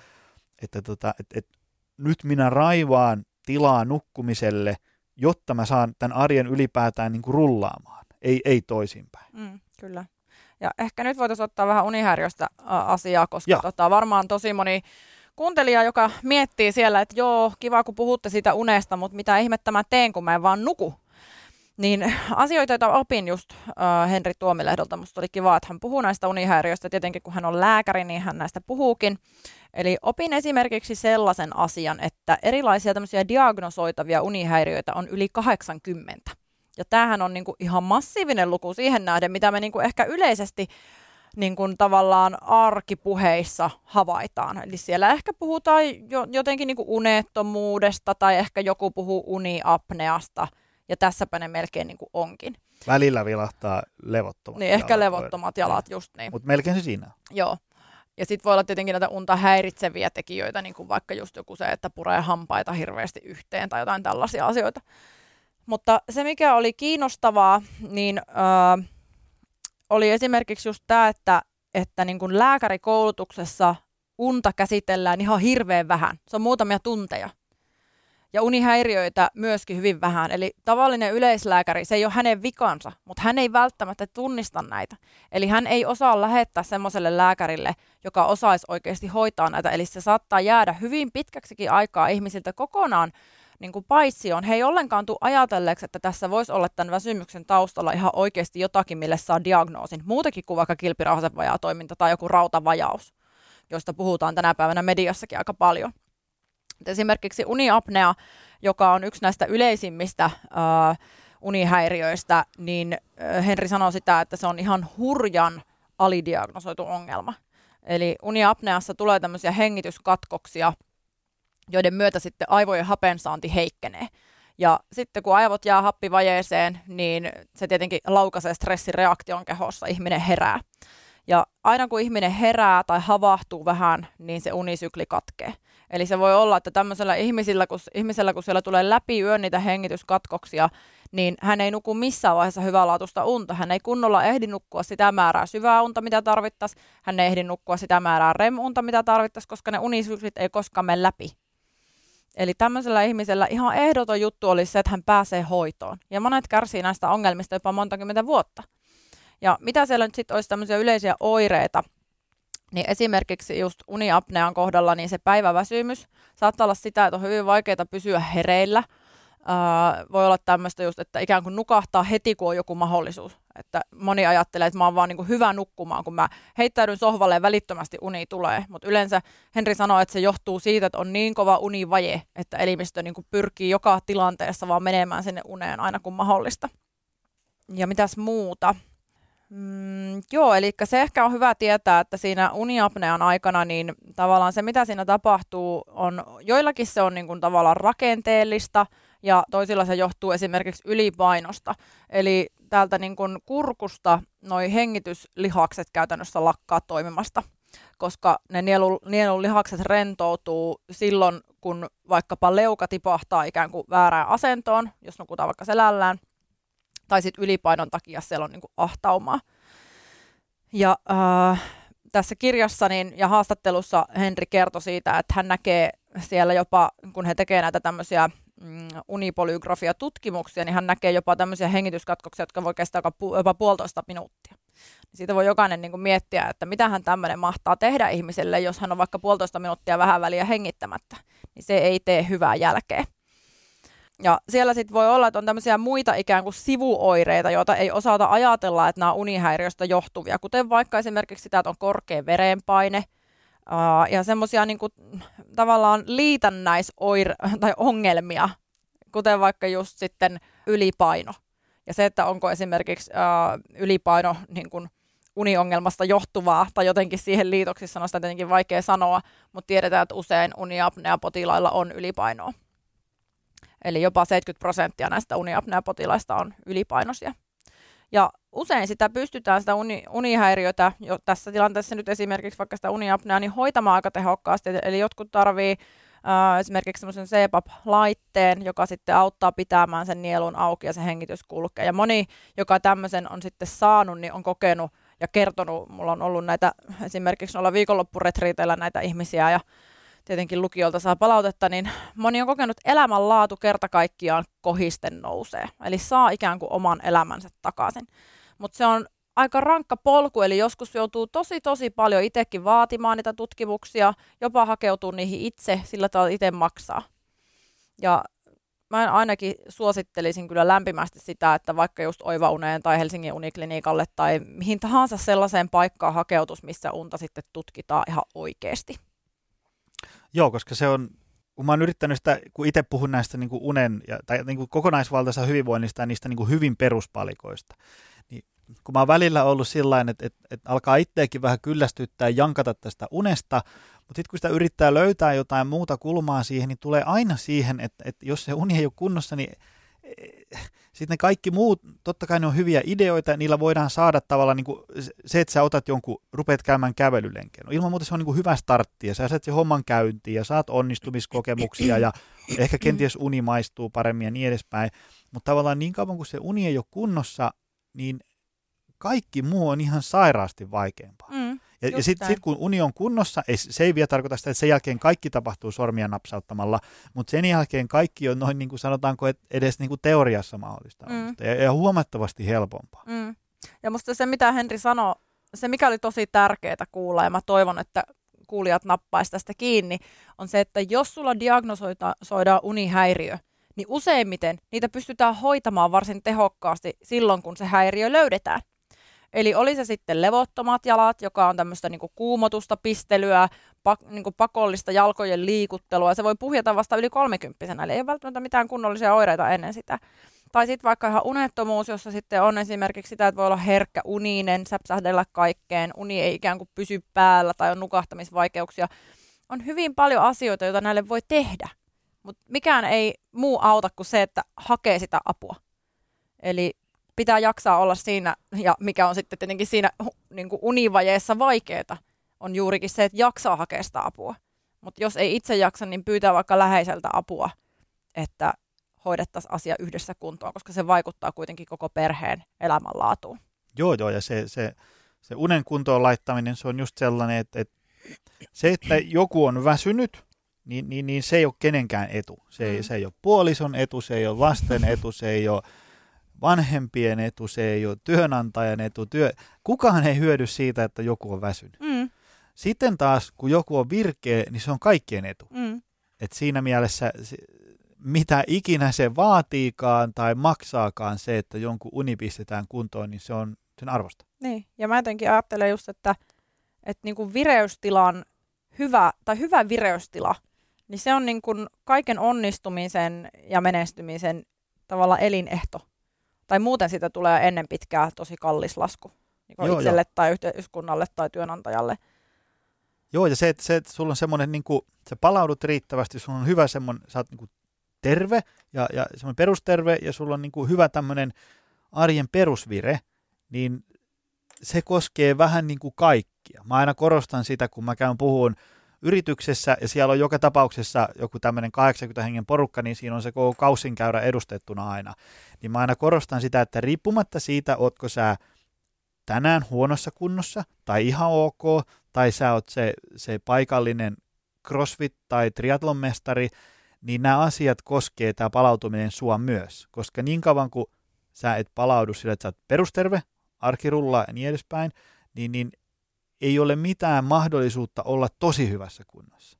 että tota, et, et, nyt minä raivaan tilaa nukkumiselle, jotta mä saan tämän arjen ylipäätään niin kuin rullaamaan, ei, ei toisinpäin. Mm, kyllä. Ja ehkä nyt voitaisiin ottaa vähän unihäiriöstä asiaa, koska tota, varmaan tosi moni kuuntelija, joka miettii siellä, että joo, kiva kun puhutte siitä unesta, mutta mitä ihmettä mä teen, kun mä en vaan nuku. Niin [laughs] asioita, joita opin just äh, Henri Tuomilehdolta, musta oli kiva, että hän puhuu näistä unihäiriöistä. Tietenkin kun hän on lääkäri, niin hän näistä puhuukin. Eli opin esimerkiksi sellaisen asian, että erilaisia tämmöisiä diagnosoitavia unihäiriöitä on yli 80. Ja tämähän on niinku ihan massiivinen luku siihen nähden, mitä me niinku ehkä yleisesti niin kuin tavallaan arkipuheissa havaitaan. Eli siellä ehkä puhutaan jo, jotenkin niin kuin unettomuudesta tai ehkä joku puhuu uniapneasta ja tässäpä ne melkein niin kuin onkin. Välillä vilahtaa levottomat Niin, ehkä levottomat jalat, just niin. Mutta melkein se siinä. Joo. Ja sitten voi olla tietenkin näitä unta häiritseviä tekijöitä, niin kuin vaikka just joku se, että puree hampaita hirveästi yhteen tai jotain tällaisia asioita. Mutta se, mikä oli kiinnostavaa, niin äh, oli esimerkiksi just tämä, että, että niin kuin lääkärikoulutuksessa unta käsitellään ihan hirveän vähän. Se on muutamia tunteja. Ja unihäiriöitä myöskin hyvin vähän. Eli tavallinen yleislääkäri, se ei ole hänen vikansa, mutta hän ei välttämättä tunnista näitä. Eli hän ei osaa lähettää semmoiselle lääkärille, joka osaisi oikeasti hoitaa näitä. Eli se saattaa jäädä hyvin pitkäksikin aikaa ihmisiltä kokonaan niin kuin paitsioon. He ei ollenkaan tule ajatelleeksi, että tässä voisi olla tämän väsymyksen taustalla ihan oikeasti jotakin, mille saa diagnoosin. Muutakin kuin vaikka kilpirauhasevajaa-toiminta tai joku rautavajaus, josta puhutaan tänä päivänä mediassakin aika paljon. Esimerkiksi uniapnea, joka on yksi näistä yleisimmistä uh, unihäiriöistä, niin Henri sanoi sitä, että se on ihan hurjan alidiagnosoitu ongelma. Eli uniapneassa tulee tämmöisiä hengityskatkoksia, joiden myötä sitten aivojen hapensaanti heikkenee. Ja sitten kun aivot jää happivajeeseen, niin se tietenkin laukaisee stressireaktion kehossa, ihminen herää. Ja aina kun ihminen herää tai havahtuu vähän, niin se unisykli katkee. Eli se voi olla, että tämmöisellä ihmisellä, kun, ihmisellä, kun siellä tulee läpi yön niitä hengityskatkoksia, niin hän ei nuku missään vaiheessa hyvänlaatuista unta. Hän ei kunnolla ehdi nukkua sitä määrää syvää unta, mitä tarvittaisiin. Hän ei ehdi nukkua sitä määrää REM-unta, mitä tarvittaisiin, koska ne unisyklit ei koskaan mene läpi. Eli tämmöisellä ihmisellä ihan ehdoton juttu olisi se, että hän pääsee hoitoon. Ja monet kärsii näistä ongelmista jopa monta kymmentä vuotta. Ja mitä siellä nyt sitten olisi tämmöisiä yleisiä oireita, niin esimerkiksi just uniapnean kohdalla niin se päiväväsymys saattaa olla sitä, että on hyvin vaikeaa pysyä hereillä. Uh, voi olla tämmöistä just, että ikään kuin nukahtaa heti, kun on joku mahdollisuus. Että moni ajattelee, että mä oon vaan niin kuin hyvä nukkumaan, kun mä heittäydyn sohvalle ja välittömästi uni tulee. Mutta yleensä Henri sanoo, että se johtuu siitä, että on niin kova univaje, että elimistö niin kuin pyrkii joka tilanteessa vaan menemään sinne uneen aina kun mahdollista. Ja mitäs muuta? Mm, joo, eli se ehkä on hyvä tietää, että siinä uniapnean aikana niin tavallaan se, mitä siinä tapahtuu, on joillakin se on niin kuin tavallaan rakenteellista ja toisilla se johtuu esimerkiksi ylipainosta. Eli täältä niin kuin kurkusta noi hengityslihakset käytännössä lakkaa toimimasta, koska ne nielun, nielun lihakset rentoutuu silloin, kun vaikkapa leuka tipahtaa ikään kuin väärään asentoon, jos nukutaan vaikka selällään – tai sitten ylipainon takia siellä on niin kuin ahtaumaa. Ja äh, tässä kirjassa niin, ja haastattelussa Henri kertoi siitä, että hän näkee siellä jopa, kun he tekevät näitä tämmöisiä mm, unipolyygrafia-tutkimuksia, niin hän näkee jopa tämmöisiä hengityskatkoksia, jotka voi kestää jopa puolitoista minuuttia. Siitä voi jokainen niin kuin miettiä, että mitä hän tämmöinen mahtaa tehdä ihmiselle, jos hän on vaikka puolitoista minuuttia vähän väliä hengittämättä, niin se ei tee hyvää jälkeä. Ja siellä sitten voi olla, että on tämmöisiä muita ikään kuin sivuoireita, joita ei osata ajatella, että nämä on unihäiriöstä johtuvia, kuten vaikka esimerkiksi sitä, että on korkea verenpaine, Uh, ja semmoisia niin tavallaan liitännäisoire tai ongelmia, kuten vaikka just sitten ylipaino. Ja se, että onko esimerkiksi uh, ylipaino niin kuin uniongelmasta johtuvaa tai jotenkin siihen liitoksissa on sitä tietenkin vaikea sanoa, mutta tiedetään, että usein uniapnea-potilailla on ylipainoa. Eli jopa 70 prosenttia näistä uniapnea-potilaista on ylipainoisia. Ja usein sitä pystytään sitä uni, unihäiriötä, jo tässä tilanteessa nyt esimerkiksi vaikka sitä uniapnea, niin hoitamaan aika tehokkaasti. Eli jotkut tarvii äh, esimerkiksi semmoisen CPAP-laitteen, joka sitten auttaa pitämään sen nielun auki ja se hengitys kulkee. Ja moni, joka tämmöisen on sitten saanut, niin on kokenut ja kertonut, mulla on ollut näitä esimerkiksi noilla viikonloppuretriiteillä näitä ihmisiä ja tietenkin lukiolta saa palautetta, niin moni on kokenut elämänlaatu kerta kaikkiaan kohisten nousee. Eli saa ikään kuin oman elämänsä takaisin. Mutta se on aika rankka polku, eli joskus joutuu tosi tosi paljon itsekin vaatimaan niitä tutkimuksia, jopa hakeutuu niihin itse, sillä tavalla itse maksaa. Ja mä ainakin suosittelisin kyllä lämpimästi sitä, että vaikka just Oiva-uneen tai Helsingin uniklinikalle tai mihin tahansa sellaiseen paikkaan hakeutus, missä unta sitten tutkitaan ihan oikeasti. Joo, koska se on, kun mä oon yrittänyt sitä, kun itse puhun näistä niin kuin unen ja, tai niin kuin kokonaisvaltaisesta hyvinvoinnista ja niistä niin kuin hyvin peruspalikoista, niin kun mä oon välillä ollut sillä että, että, että alkaa itseäkin vähän kyllästyttää ja jankata tästä unesta, mutta sitten kun sitä yrittää löytää jotain muuta kulmaa siihen, niin tulee aina siihen, että, että jos se uni ei ole kunnossa, niin sitten ne kaikki muut, totta kai ne on hyviä ideoita, niillä voidaan saada tavallaan niin se, että sä otat jonkun, rupeat käymään kävelylenkeen. No ilman muuta se on niin hyvä startti, ja sä saat se homman käyntiin, ja saat onnistumiskokemuksia, ja ehkä kenties uni maistuu paremmin ja niin edespäin. Mutta tavallaan niin kauan kuin se uni ei ole kunnossa, niin kaikki muu on ihan sairaasti vaikeampaa. Mm. Ja, ja sitten sit kun uni on kunnossa, ei, se ei vielä tarkoita sitä, että sen jälkeen kaikki tapahtuu sormia napsauttamalla, mutta sen jälkeen kaikki on noin niin kuin sanotaanko et edes niin kuin teoriassa mahdollista mm. ja, ja huomattavasti helpompaa. Mm. Ja musta se, mitä Henri sanoi, se mikä oli tosi tärkeää kuulla, ja mä toivon, että kuulijat nappaisi tästä kiinni, on se, että jos sulla diagnosoidaan unihäiriö, niin useimmiten niitä pystytään hoitamaan varsin tehokkaasti silloin, kun se häiriö löydetään. Eli oli se sitten levottomat jalat, joka on tämmöistä niin kuumotusta, pistelyä, pak, niin pakollista jalkojen liikuttelua. Se voi puhjata vasta yli kolmikymppisenä, eli ei ole välttämättä mitään kunnollisia oireita ennen sitä. Tai sitten vaikka ihan unettomuus, jossa sitten on esimerkiksi sitä, että voi olla herkkä uninen, säpsähdellä kaikkeen, uni ei ikään kuin pysy päällä tai on nukahtamisvaikeuksia. On hyvin paljon asioita, joita näille voi tehdä, mutta mikään ei muu auta kuin se, että hakee sitä apua. Eli pitää jaksaa olla siinä, ja mikä on sitten tietenkin siinä niin kuin univajeessa vaikeaa, on juurikin se, että jaksaa hakea sitä apua. Mutta jos ei itse jaksa, niin pyytää vaikka läheiseltä apua, että hoidettaisiin asia yhdessä kuntoon, koska se vaikuttaa kuitenkin koko perheen elämänlaatuun. Joo, joo, ja se, se, se unen kuntoon laittaminen, se on just sellainen, että, että se, että joku on väsynyt, niin, niin, niin se ei ole kenenkään etu. Se ei, mm. se ei ole puolison etu, se ei ole lasten etu, se ei ole vanhempien etu, se ei ole työnantajan etu. Työ... Kukaan ei hyödy siitä, että joku on väsynyt. Mm. Sitten taas, kun joku on virkeä, niin se on kaikkien etu. Mm. Et siinä mielessä, mitä ikinä se vaatiikaan tai maksaakaan se, että jonkun uni pistetään kuntoon, niin se on sen arvosta. Niin, ja mä jotenkin ajattelen just, että, että niin kuin vireystilan hyvä, tai hyvä vireystila, niin se on niin kuin kaiken onnistumisen ja menestymisen tavalla elinehto tai muuten siitä tulee ennen pitkää tosi kallis lasku niin joo, itselle joo. tai yhteiskunnalle tai työnantajalle. Joo, ja se, että, se, että sulla on semmoinen, niin kuin, sä palaudut riittävästi, sulla on hyvä semmoinen, sä oot niin kuin terve ja, ja semmoinen perusterve ja sulla on niin kuin hyvä tämmöinen arjen perusvire, niin se koskee vähän niin kuin kaikkia. Mä aina korostan sitä, kun mä käyn puhun yrityksessä ja siellä on joka tapauksessa joku tämmöinen 80 hengen porukka, niin siinä on se koko kausinkäyrä edustettuna aina. Niin mä aina korostan sitä, että riippumatta siitä, ootko sä tänään huonossa kunnossa tai ihan ok, tai sä oot se, se paikallinen crossfit- tai triathlonmestari, niin nämä asiat koskee tämä palautuminen sua myös. Koska niin kauan kuin sä et palaudu sille, että sä oot perusterve, arkirulla ja niin edespäin, niin, niin ei ole mitään mahdollisuutta olla tosi hyvässä kunnossa.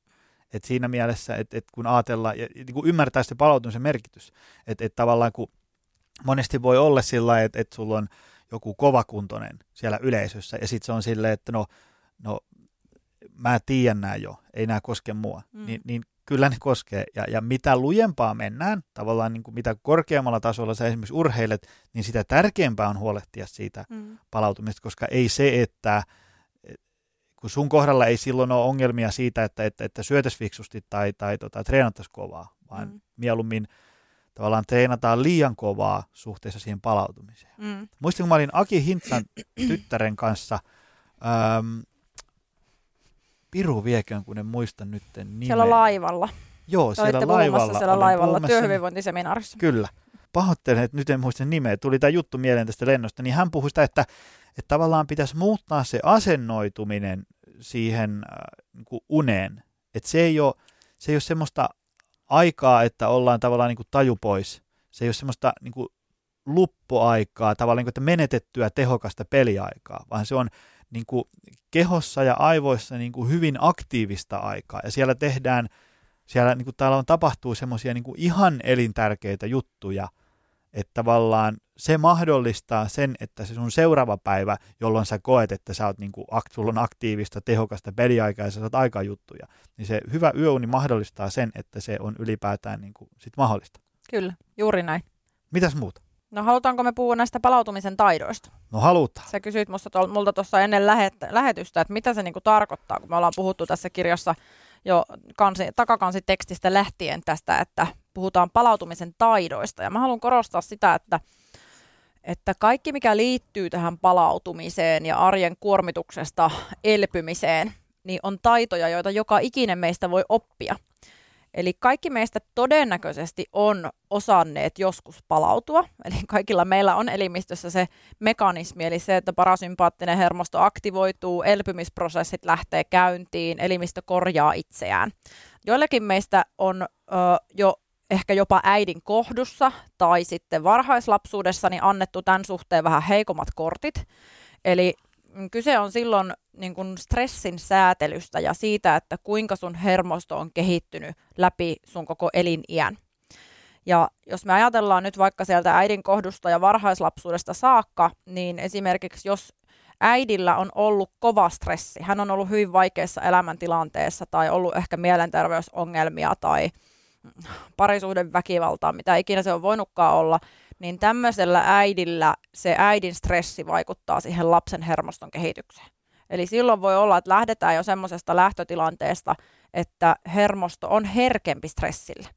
Et siinä mielessä, että et kun ajatellaan ja niin kun ymmärtää se palautumisen merkitys, että et tavallaan kun monesti voi olla sillä että et sulla on joku kovakuntoinen siellä yleisössä ja sitten se on silleen, että no, no mä tiedän nämä jo, ei nämä koske mua, mm. niin, niin kyllä ne koskee. Ja, ja mitä lujempaa mennään, tavallaan niin kuin mitä korkeammalla tasolla sä esimerkiksi urheilet, niin sitä tärkeämpää on huolehtia siitä mm. palautumista, koska ei se, että kun sun kohdalla ei silloin ole ongelmia siitä, että, että, että syötäisi fiksusti tai, tai tota, treenattaisi kovaa, vaan mm. mieluummin tavallaan treenataan liian kovaa suhteessa siihen palautumiseen. Mm. Muistin, kun mä olin Aki Hintsan [clears throat] tyttären kanssa, äm, Piru vieköön, kun en muista nyt nimeä. Siellä laivalla. Joo, Te siellä laivalla. siellä laivalla työhyvinvointiseminaarissa. Kyllä. Pahoittelen, että nyt en muista nimeä. Tuli tämä juttu mieleen tästä lennosta, niin hän puhui sitä, että että tavallaan pitäisi muuttaa se asennoituminen siihen äh, niin kuin uneen. Että se ei ole, se ei ole semmoista aikaa, että ollaan tavallaan niin kuin taju pois. Se ei ole semmoista niin kuin luppuaikaa, tavallaan niin kuin, että menetettyä tehokasta peliaikaa, vaan se on niin kuin kehossa ja aivoissa niin kuin hyvin aktiivista aikaa. Ja siellä tehdään, siellä niin kuin täällä on tapahtuu semmoisia niin ihan elintärkeitä juttuja – että tavallaan se mahdollistaa sen, että se sun seuraava päivä, jolloin sä koet, että sä oot niinku, sulla on aktiivista, tehokasta peliaikaa ja sä saat aikaa juttuja, niin se hyvä yöuni mahdollistaa sen, että se on ylipäätään niinku sit mahdollista. Kyllä, juuri näin. Mitäs muuta? No halutaanko me puhua näistä palautumisen taidoista? No halutaan. Sä kysyit musta tol, multa tuossa ennen lähet, lähetystä, että mitä se niinku tarkoittaa, kun me ollaan puhuttu tässä kirjassa jo kansi, takakansitekstistä lähtien tästä, että puhutaan palautumisen taidoista. Ja mä haluan korostaa sitä, että, että kaikki mikä liittyy tähän palautumiseen ja arjen kuormituksesta elpymiseen, niin on taitoja, joita joka ikinen meistä voi oppia. Eli kaikki meistä todennäköisesti on osanneet joskus palautua. Eli kaikilla meillä on elimistössä se mekanismi, eli se, että parasympaattinen hermosto aktivoituu, elpymisprosessit lähtee käyntiin, elimistö korjaa itseään. Joillekin meistä on ö, jo ehkä jopa äidin kohdussa tai sitten varhaislapsuudessa niin annettu tämän suhteen vähän heikommat kortit. Eli kyse on silloin niin kuin stressin säätelystä ja siitä, että kuinka sun hermosto on kehittynyt läpi sun koko eliniän. Ja jos me ajatellaan nyt vaikka sieltä äidin kohdusta ja varhaislapsuudesta saakka, niin esimerkiksi jos äidillä on ollut kova stressi, hän on ollut hyvin vaikeassa elämäntilanteessa tai ollut ehkä mielenterveysongelmia tai parisuuden väkivaltaa, mitä ikinä se on voinutkaan olla, niin tämmöisellä äidillä se äidin stressi vaikuttaa siihen lapsen hermoston kehitykseen. Eli silloin voi olla, että lähdetään jo semmoisesta lähtötilanteesta, että hermosto on herkempi stressille.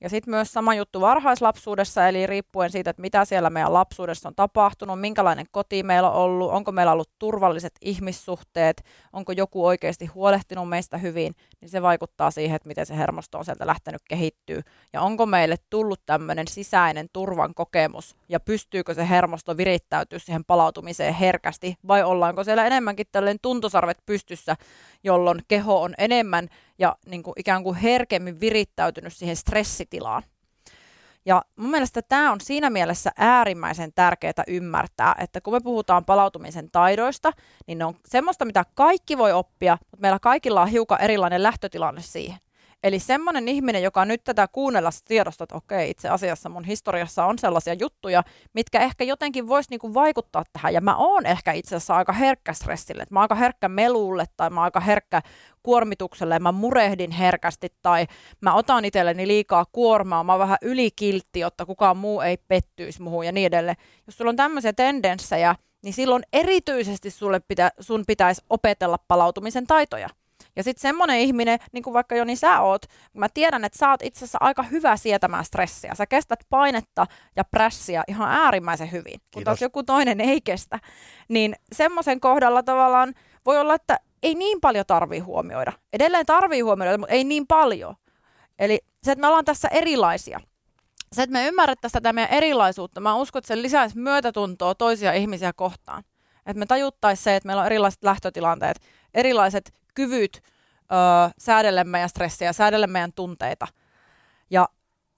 Ja sitten myös sama juttu varhaislapsuudessa, eli riippuen siitä, että mitä siellä meidän lapsuudessa on tapahtunut, minkälainen koti meillä on ollut, onko meillä ollut turvalliset ihmissuhteet, onko joku oikeasti huolehtinut meistä hyvin, niin se vaikuttaa siihen, että miten se hermosto on sieltä lähtenyt kehittyä. Ja onko meille tullut tämmöinen sisäinen turvan kokemus, ja pystyykö se hermosto virittäytyä siihen palautumiseen herkästi, vai ollaanko siellä enemmänkin tällainen tuntosarvet pystyssä, jolloin keho on enemmän ja niin kuin ikään kuin herkemmin virittäytynyt siihen stressitilaan. Ja mun mielestä tämä on siinä mielessä äärimmäisen tärkeää ymmärtää, että kun me puhutaan palautumisen taidoista, niin ne on semmoista, mitä kaikki voi oppia, mutta meillä kaikilla on hiukan erilainen lähtötilanne siihen. Eli semmoinen ihminen, joka nyt tätä kuunnella tiedosta, että okei, itse asiassa mun historiassa on sellaisia juttuja, mitkä ehkä jotenkin voisi niinku vaikuttaa tähän. Ja mä oon ehkä itse asiassa aika herkkä stressille, että mä oon aika herkkä melulle tai mä oon aika herkkä kuormitukselle, mä murehdin herkästi tai mä otan itselleni liikaa kuormaa, mä oon vähän ylikiltti, jotta kukaan muu ei pettyisi muuhun ja niin edelleen. Jos sulla on tämmöisiä tendenssejä, niin silloin erityisesti sulle pitä, sun pitäisi opetella palautumisen taitoja. Ja sitten semmoinen ihminen, niin kuin vaikka Joni sä oot, mä tiedän, että sä oot itse asiassa aika hyvä sietämään stressiä. Sä kestät painetta ja prässiä ihan äärimmäisen hyvin, Kiitos. kun taas joku toinen ei kestä. Niin semmoisen kohdalla tavallaan voi olla, että ei niin paljon tarvii huomioida. Edelleen tarvii huomioida, mutta ei niin paljon. Eli se, että me ollaan tässä erilaisia. Se, että me ymmärrettäisiin tätä meidän erilaisuutta, mä uskon, että se lisäisi myötätuntoa toisia ihmisiä kohtaan. Että me tajuttaisiin se, että meillä on erilaiset lähtötilanteet, erilaiset kyvyt öö, säädellä meidän stressiä, säädellä meidän tunteita. Ja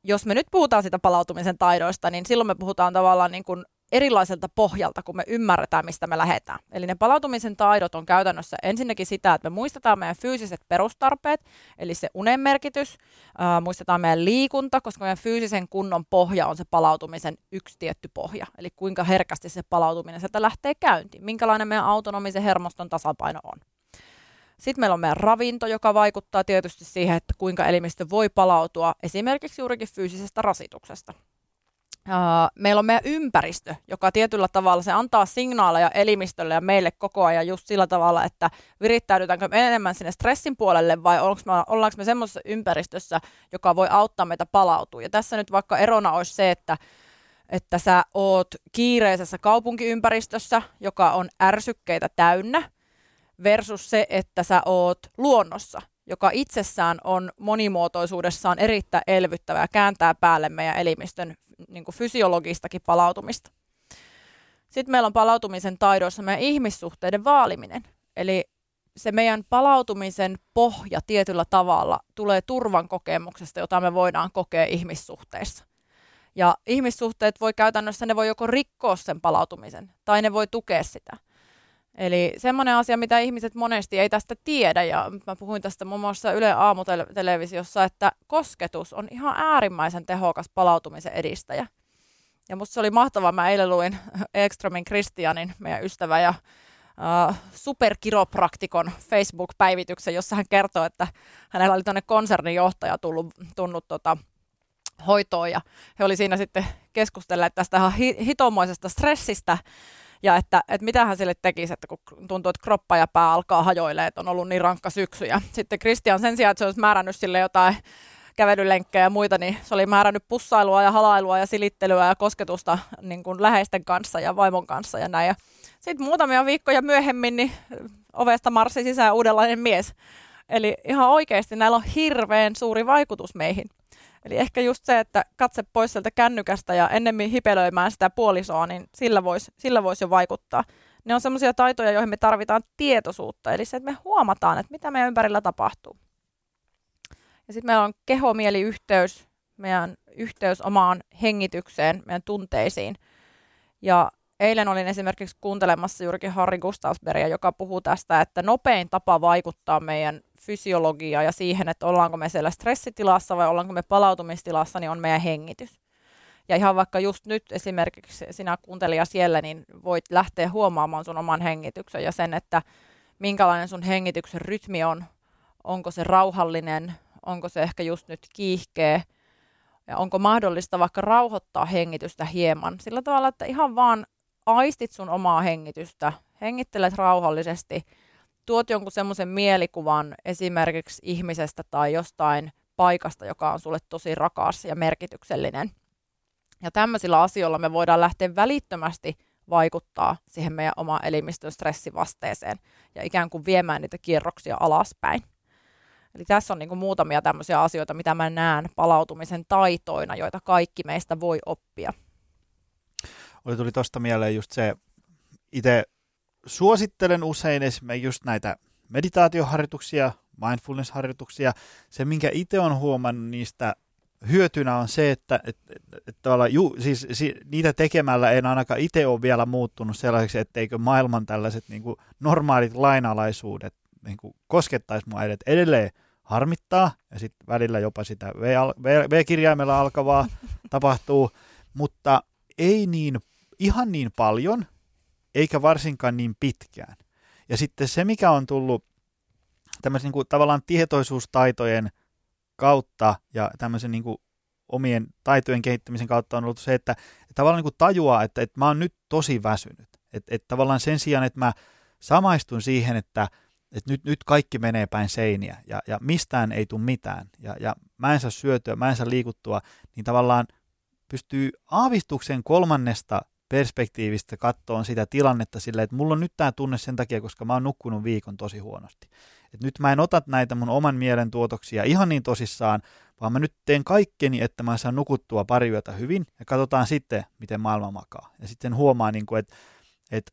jos me nyt puhutaan sitä palautumisen taidoista, niin silloin me puhutaan tavallaan niin kuin erilaiselta pohjalta, kun me ymmärretään, mistä me lähdetään. Eli ne palautumisen taidot on käytännössä ensinnäkin sitä, että me muistetaan meidän fyysiset perustarpeet, eli se unen merkitys, äh, muistetaan meidän liikunta, koska meidän fyysisen kunnon pohja on se palautumisen yksi tietty pohja, eli kuinka herkästi se palautuminen sieltä lähtee käyntiin, minkälainen meidän autonomisen hermoston tasapaino on. Sitten meillä on meidän ravinto, joka vaikuttaa tietysti siihen, että kuinka elimistö voi palautua esimerkiksi juurikin fyysisestä rasituksesta. meillä on meidän ympäristö, joka tietyllä tavalla se antaa signaaleja elimistölle ja meille koko ajan just sillä tavalla, että virittäydytäänkö me enemmän sinne stressin puolelle vai me, ollaanko me semmoisessa ympäristössä, joka voi auttaa meitä palautua. Ja tässä nyt vaikka erona olisi se, että että sä oot kiireisessä kaupunkiympäristössä, joka on ärsykkeitä täynnä, versus se, että sä oot luonnossa, joka itsessään on monimuotoisuudessaan erittäin elvyttävä ja kääntää päälle meidän elimistön niin kuin fysiologistakin palautumista. Sitten meillä on palautumisen taidoissa meidän ihmissuhteiden vaaliminen. Eli se meidän palautumisen pohja tietyllä tavalla tulee turvan kokemuksesta, jota me voidaan kokea ihmissuhteissa. Ja ihmissuhteet voi käytännössä, ne voi joko rikkoa sen palautumisen tai ne voi tukea sitä. Eli semmoinen asia, mitä ihmiset monesti ei tästä tiedä, ja mä puhuin tästä muun muassa Yle Aamutelevisiossa, että kosketus on ihan äärimmäisen tehokas palautumisen edistäjä. Ja musta se oli mahtavaa, mä eilen luin [laughs] Ekströmin Kristianin, meidän ystävä ja uh, superkiropraktikon Facebook-päivityksen, jossa hän kertoo, että hänellä oli tuonne konsernin johtaja tullut, tunnut tota, hoitoon. Ja he oli siinä sitten keskustelleet tästä hitomoisesta stressistä ja että, että mitä hän sille tekisi, että kun tuntuu, että kroppa ja pää alkaa hajoille, että on ollut niin rankka syksy. Ja sitten Christian sen sijaan, että se olisi määrännyt sille jotain kävelylenkkejä ja muita, niin se oli määrännyt pussailua ja halailua ja silittelyä ja kosketusta niin kuin läheisten kanssa ja vaimon kanssa ja näin. Ja sitten muutamia viikkoja myöhemmin niin ovesta marssi sisään uudenlainen mies. Eli ihan oikeasti näillä on hirveän suuri vaikutus meihin. Eli ehkä just se, että katse pois sieltä kännykästä ja ennemmin hipelöimään sitä puolisoa, niin sillä voisi sillä vois jo vaikuttaa. Ne on semmoisia taitoja, joihin me tarvitaan tietoisuutta, eli se, että me huomataan, että mitä meidän ympärillä tapahtuu. Ja sitten meillä on keho-mieli-yhteys, meidän yhteys omaan hengitykseen, meidän tunteisiin. Ja eilen olin esimerkiksi kuuntelemassa juurikin Harri Gustavsbergia, joka puhuu tästä, että nopein tapa vaikuttaa meidän fysiologiaan ja siihen, että ollaanko me siellä stressitilassa vai ollaanko me palautumistilassa, niin on meidän hengitys. Ja ihan vaikka just nyt esimerkiksi sinä kuuntelija siellä, niin voit lähteä huomaamaan sun oman hengityksen ja sen, että minkälainen sun hengityksen rytmi on. Onko se rauhallinen, onko se ehkä just nyt kiihkeä, ja onko mahdollista vaikka rauhoittaa hengitystä hieman sillä tavalla, että ihan vaan aistit sun omaa hengitystä, hengittelet rauhallisesti, tuot jonkun semmoisen mielikuvan esimerkiksi ihmisestä tai jostain paikasta, joka on sulle tosi rakas ja merkityksellinen. Ja tämmöisillä asioilla me voidaan lähteä välittömästi vaikuttaa siihen meidän oma elimistön stressivasteeseen ja ikään kuin viemään niitä kierroksia alaspäin. Eli tässä on niin kuin muutamia tämmöisiä asioita, mitä mä näen palautumisen taitoina, joita kaikki meistä voi oppia. Oli tuli tuosta mieleen just se, itse suosittelen usein esimerkiksi just näitä meditaatioharjoituksia, mindfulness-harjoituksia. Se, minkä itse on huomannut niistä hyötynä on se, että, että, että ju, siis, si, niitä tekemällä en ainakaan itse ole vielä muuttunut sellaiseksi, etteikö maailman tällaiset niin kuin normaalit lainalaisuudet niin kuin koskettaisi mua edet. Edelleen harmittaa ja sitten välillä jopa sitä V-kirjaimella alkavaa tapahtuu, mutta ei niin, ihan niin paljon, eikä varsinkaan niin pitkään. Ja sitten se, mikä on tullut tämmöisen niin kuin, tavallaan tietoisuustaitojen kautta ja tämmöisen niin kuin, omien taitojen kehittämisen kautta on ollut se, että, että tavallaan niin kuin tajuaa, että, että mä oon nyt tosi väsynyt. Että, että tavallaan sen sijaan, että mä samaistun siihen, että, että nyt, nyt kaikki menee päin seiniä ja, ja mistään ei tule mitään ja, ja mä en saa syötyä, mä en saa liikuttua, niin tavallaan pystyy aavistuksen kolmannesta perspektiivistä katsoa sitä tilannetta silleen, että mulla on nyt tämä tunne sen takia, koska mä oon nukkunut viikon tosi huonosti. Et nyt mä en ota näitä mun oman mielen tuotoksia ihan niin tosissaan, vaan mä nyt teen kaikkeni, että mä saan nukuttua pari yötä hyvin ja katsotaan sitten, miten maailma makaa. Ja sitten huomaa, niin kuin, että, että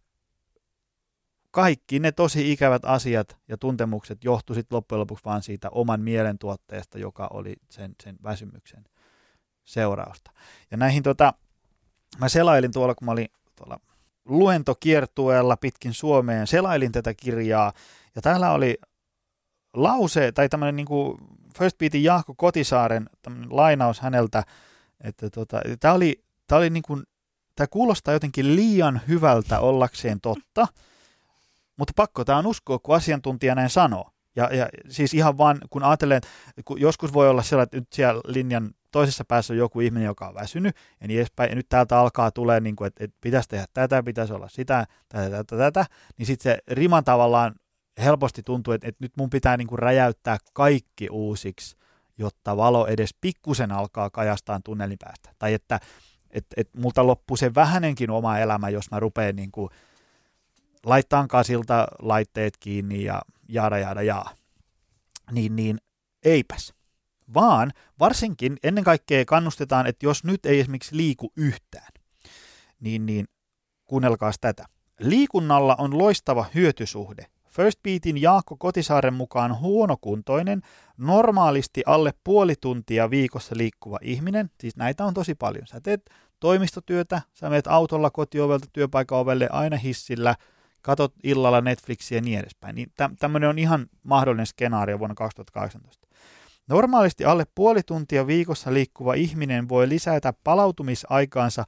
kaikki ne tosi ikävät asiat ja tuntemukset johtu sitten loppujen lopuksi vaan siitä oman mielen tuotteesta, joka oli sen, sen väsymyksen seurausta. Ja näihin tota, mä selailin tuolla, kun mä olin tuolla luentokiertueella pitkin Suomeen, selailin tätä kirjaa, ja täällä oli lause, tai tämmöinen niin kuin First Beatin Jaakko Kotisaaren lainaus häneltä, että tota, tämä oli, tää oli niin kuin, tämä kuulostaa jotenkin liian hyvältä ollakseen totta, mutta pakko tämä on uskoa, kun asiantuntija näin sanoo. Ja, ja siis ihan vaan, kun ajattelen, kun joskus voi olla sellainen, että nyt siellä linjan toisessa päässä on joku ihminen, joka on väsynyt, ja niin edespäin, ja nyt täältä alkaa tulee, niin kuin, että, että pitäisi tehdä tätä, pitäisi olla sitä, tätä, tätä, tätä, niin sitten se riman tavallaan helposti tuntuu, että, että nyt mun pitää niin kuin räjäyttää kaikki uusiksi, jotta valo edes pikkusen alkaa kajastaa tunnelin päästä. Tai että että että multa loppuu se vähänenkin oma elämä, jos mä rupean niin kuin laittaa kasilta laitteet kiinni ja jaada jaada jaa. Niin, niin eipäs vaan varsinkin ennen kaikkea kannustetaan, että jos nyt ei esimerkiksi liiku yhtään, niin, niin kuunnelkaa tätä. Liikunnalla on loistava hyötysuhde. First Beatin Jaakko Kotisaaren mukaan huonokuntoinen, normaalisti alle puoli tuntia viikossa liikkuva ihminen, siis näitä on tosi paljon. Sä teet toimistotyötä, sä menet autolla kotiovelta työpaikan ovelle aina hissillä, katot illalla Netflixiä ja niin edespäin. Niin tämmöinen on ihan mahdollinen skenaario vuonna 2018. Normaalisti alle puoli tuntia viikossa liikkuva ihminen voi lisätä palautumisaikaansa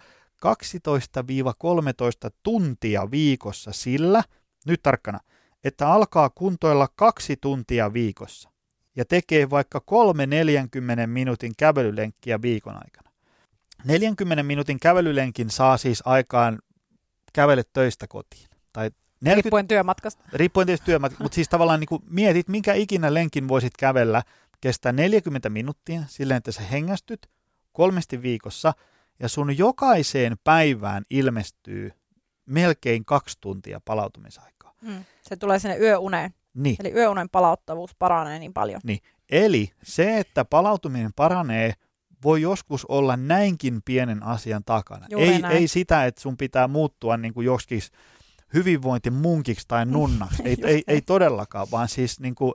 12-13 tuntia viikossa sillä, nyt tarkkana, että alkaa kuntoilla kaksi tuntia viikossa. ja tekee vaikka kolme 40 minuutin kävelylenkkiä viikon aikana. 40 minuutin kävelylenkin saa siis aikaan kävele töistä kotiin. Tai 40, riippuen työmatkasta. Riippuen tietysti työmatkasta, mutta siis tavallaan niin kuin mietit, minkä ikinä lenkin voisit kävellä, kestää 40 minuuttia silleen, että sä hengästyt kolmesti viikossa ja sun jokaiseen päivään ilmestyy melkein kaksi tuntia palautumisaikaa. Mm. Se tulee sinne yöuneen. Niin. Eli yöunen palauttavuus paranee niin paljon. Niin. Eli se, että palautuminen paranee, voi joskus olla näinkin pienen asian takana. ei, ei sitä, että sun pitää muuttua niin kuin joskin hyvinvointimunkiksi tai nunnaksi. [laughs] ei, ei, ei todellakaan, vaan siis niin kuin,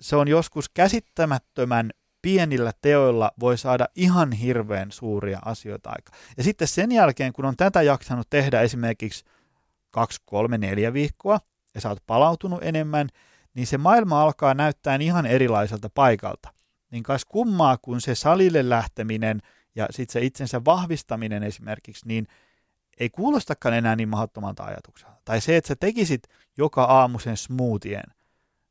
se on joskus käsittämättömän pienillä teoilla voi saada ihan hirveän suuria asioita aika. Ja sitten sen jälkeen, kun on tätä jaksanut tehdä esimerkiksi kaksi, kolme, neljä viikkoa, ja sä oot palautunut enemmän, niin se maailma alkaa näyttää ihan erilaiselta paikalta. Niin kas kummaa, kun se salille lähteminen ja sitten se itsensä vahvistaminen esimerkiksi, niin ei kuulostakaan enää niin mahdottomalta ajatukselta. Tai se, että sä tekisit joka aamu sen smoothien,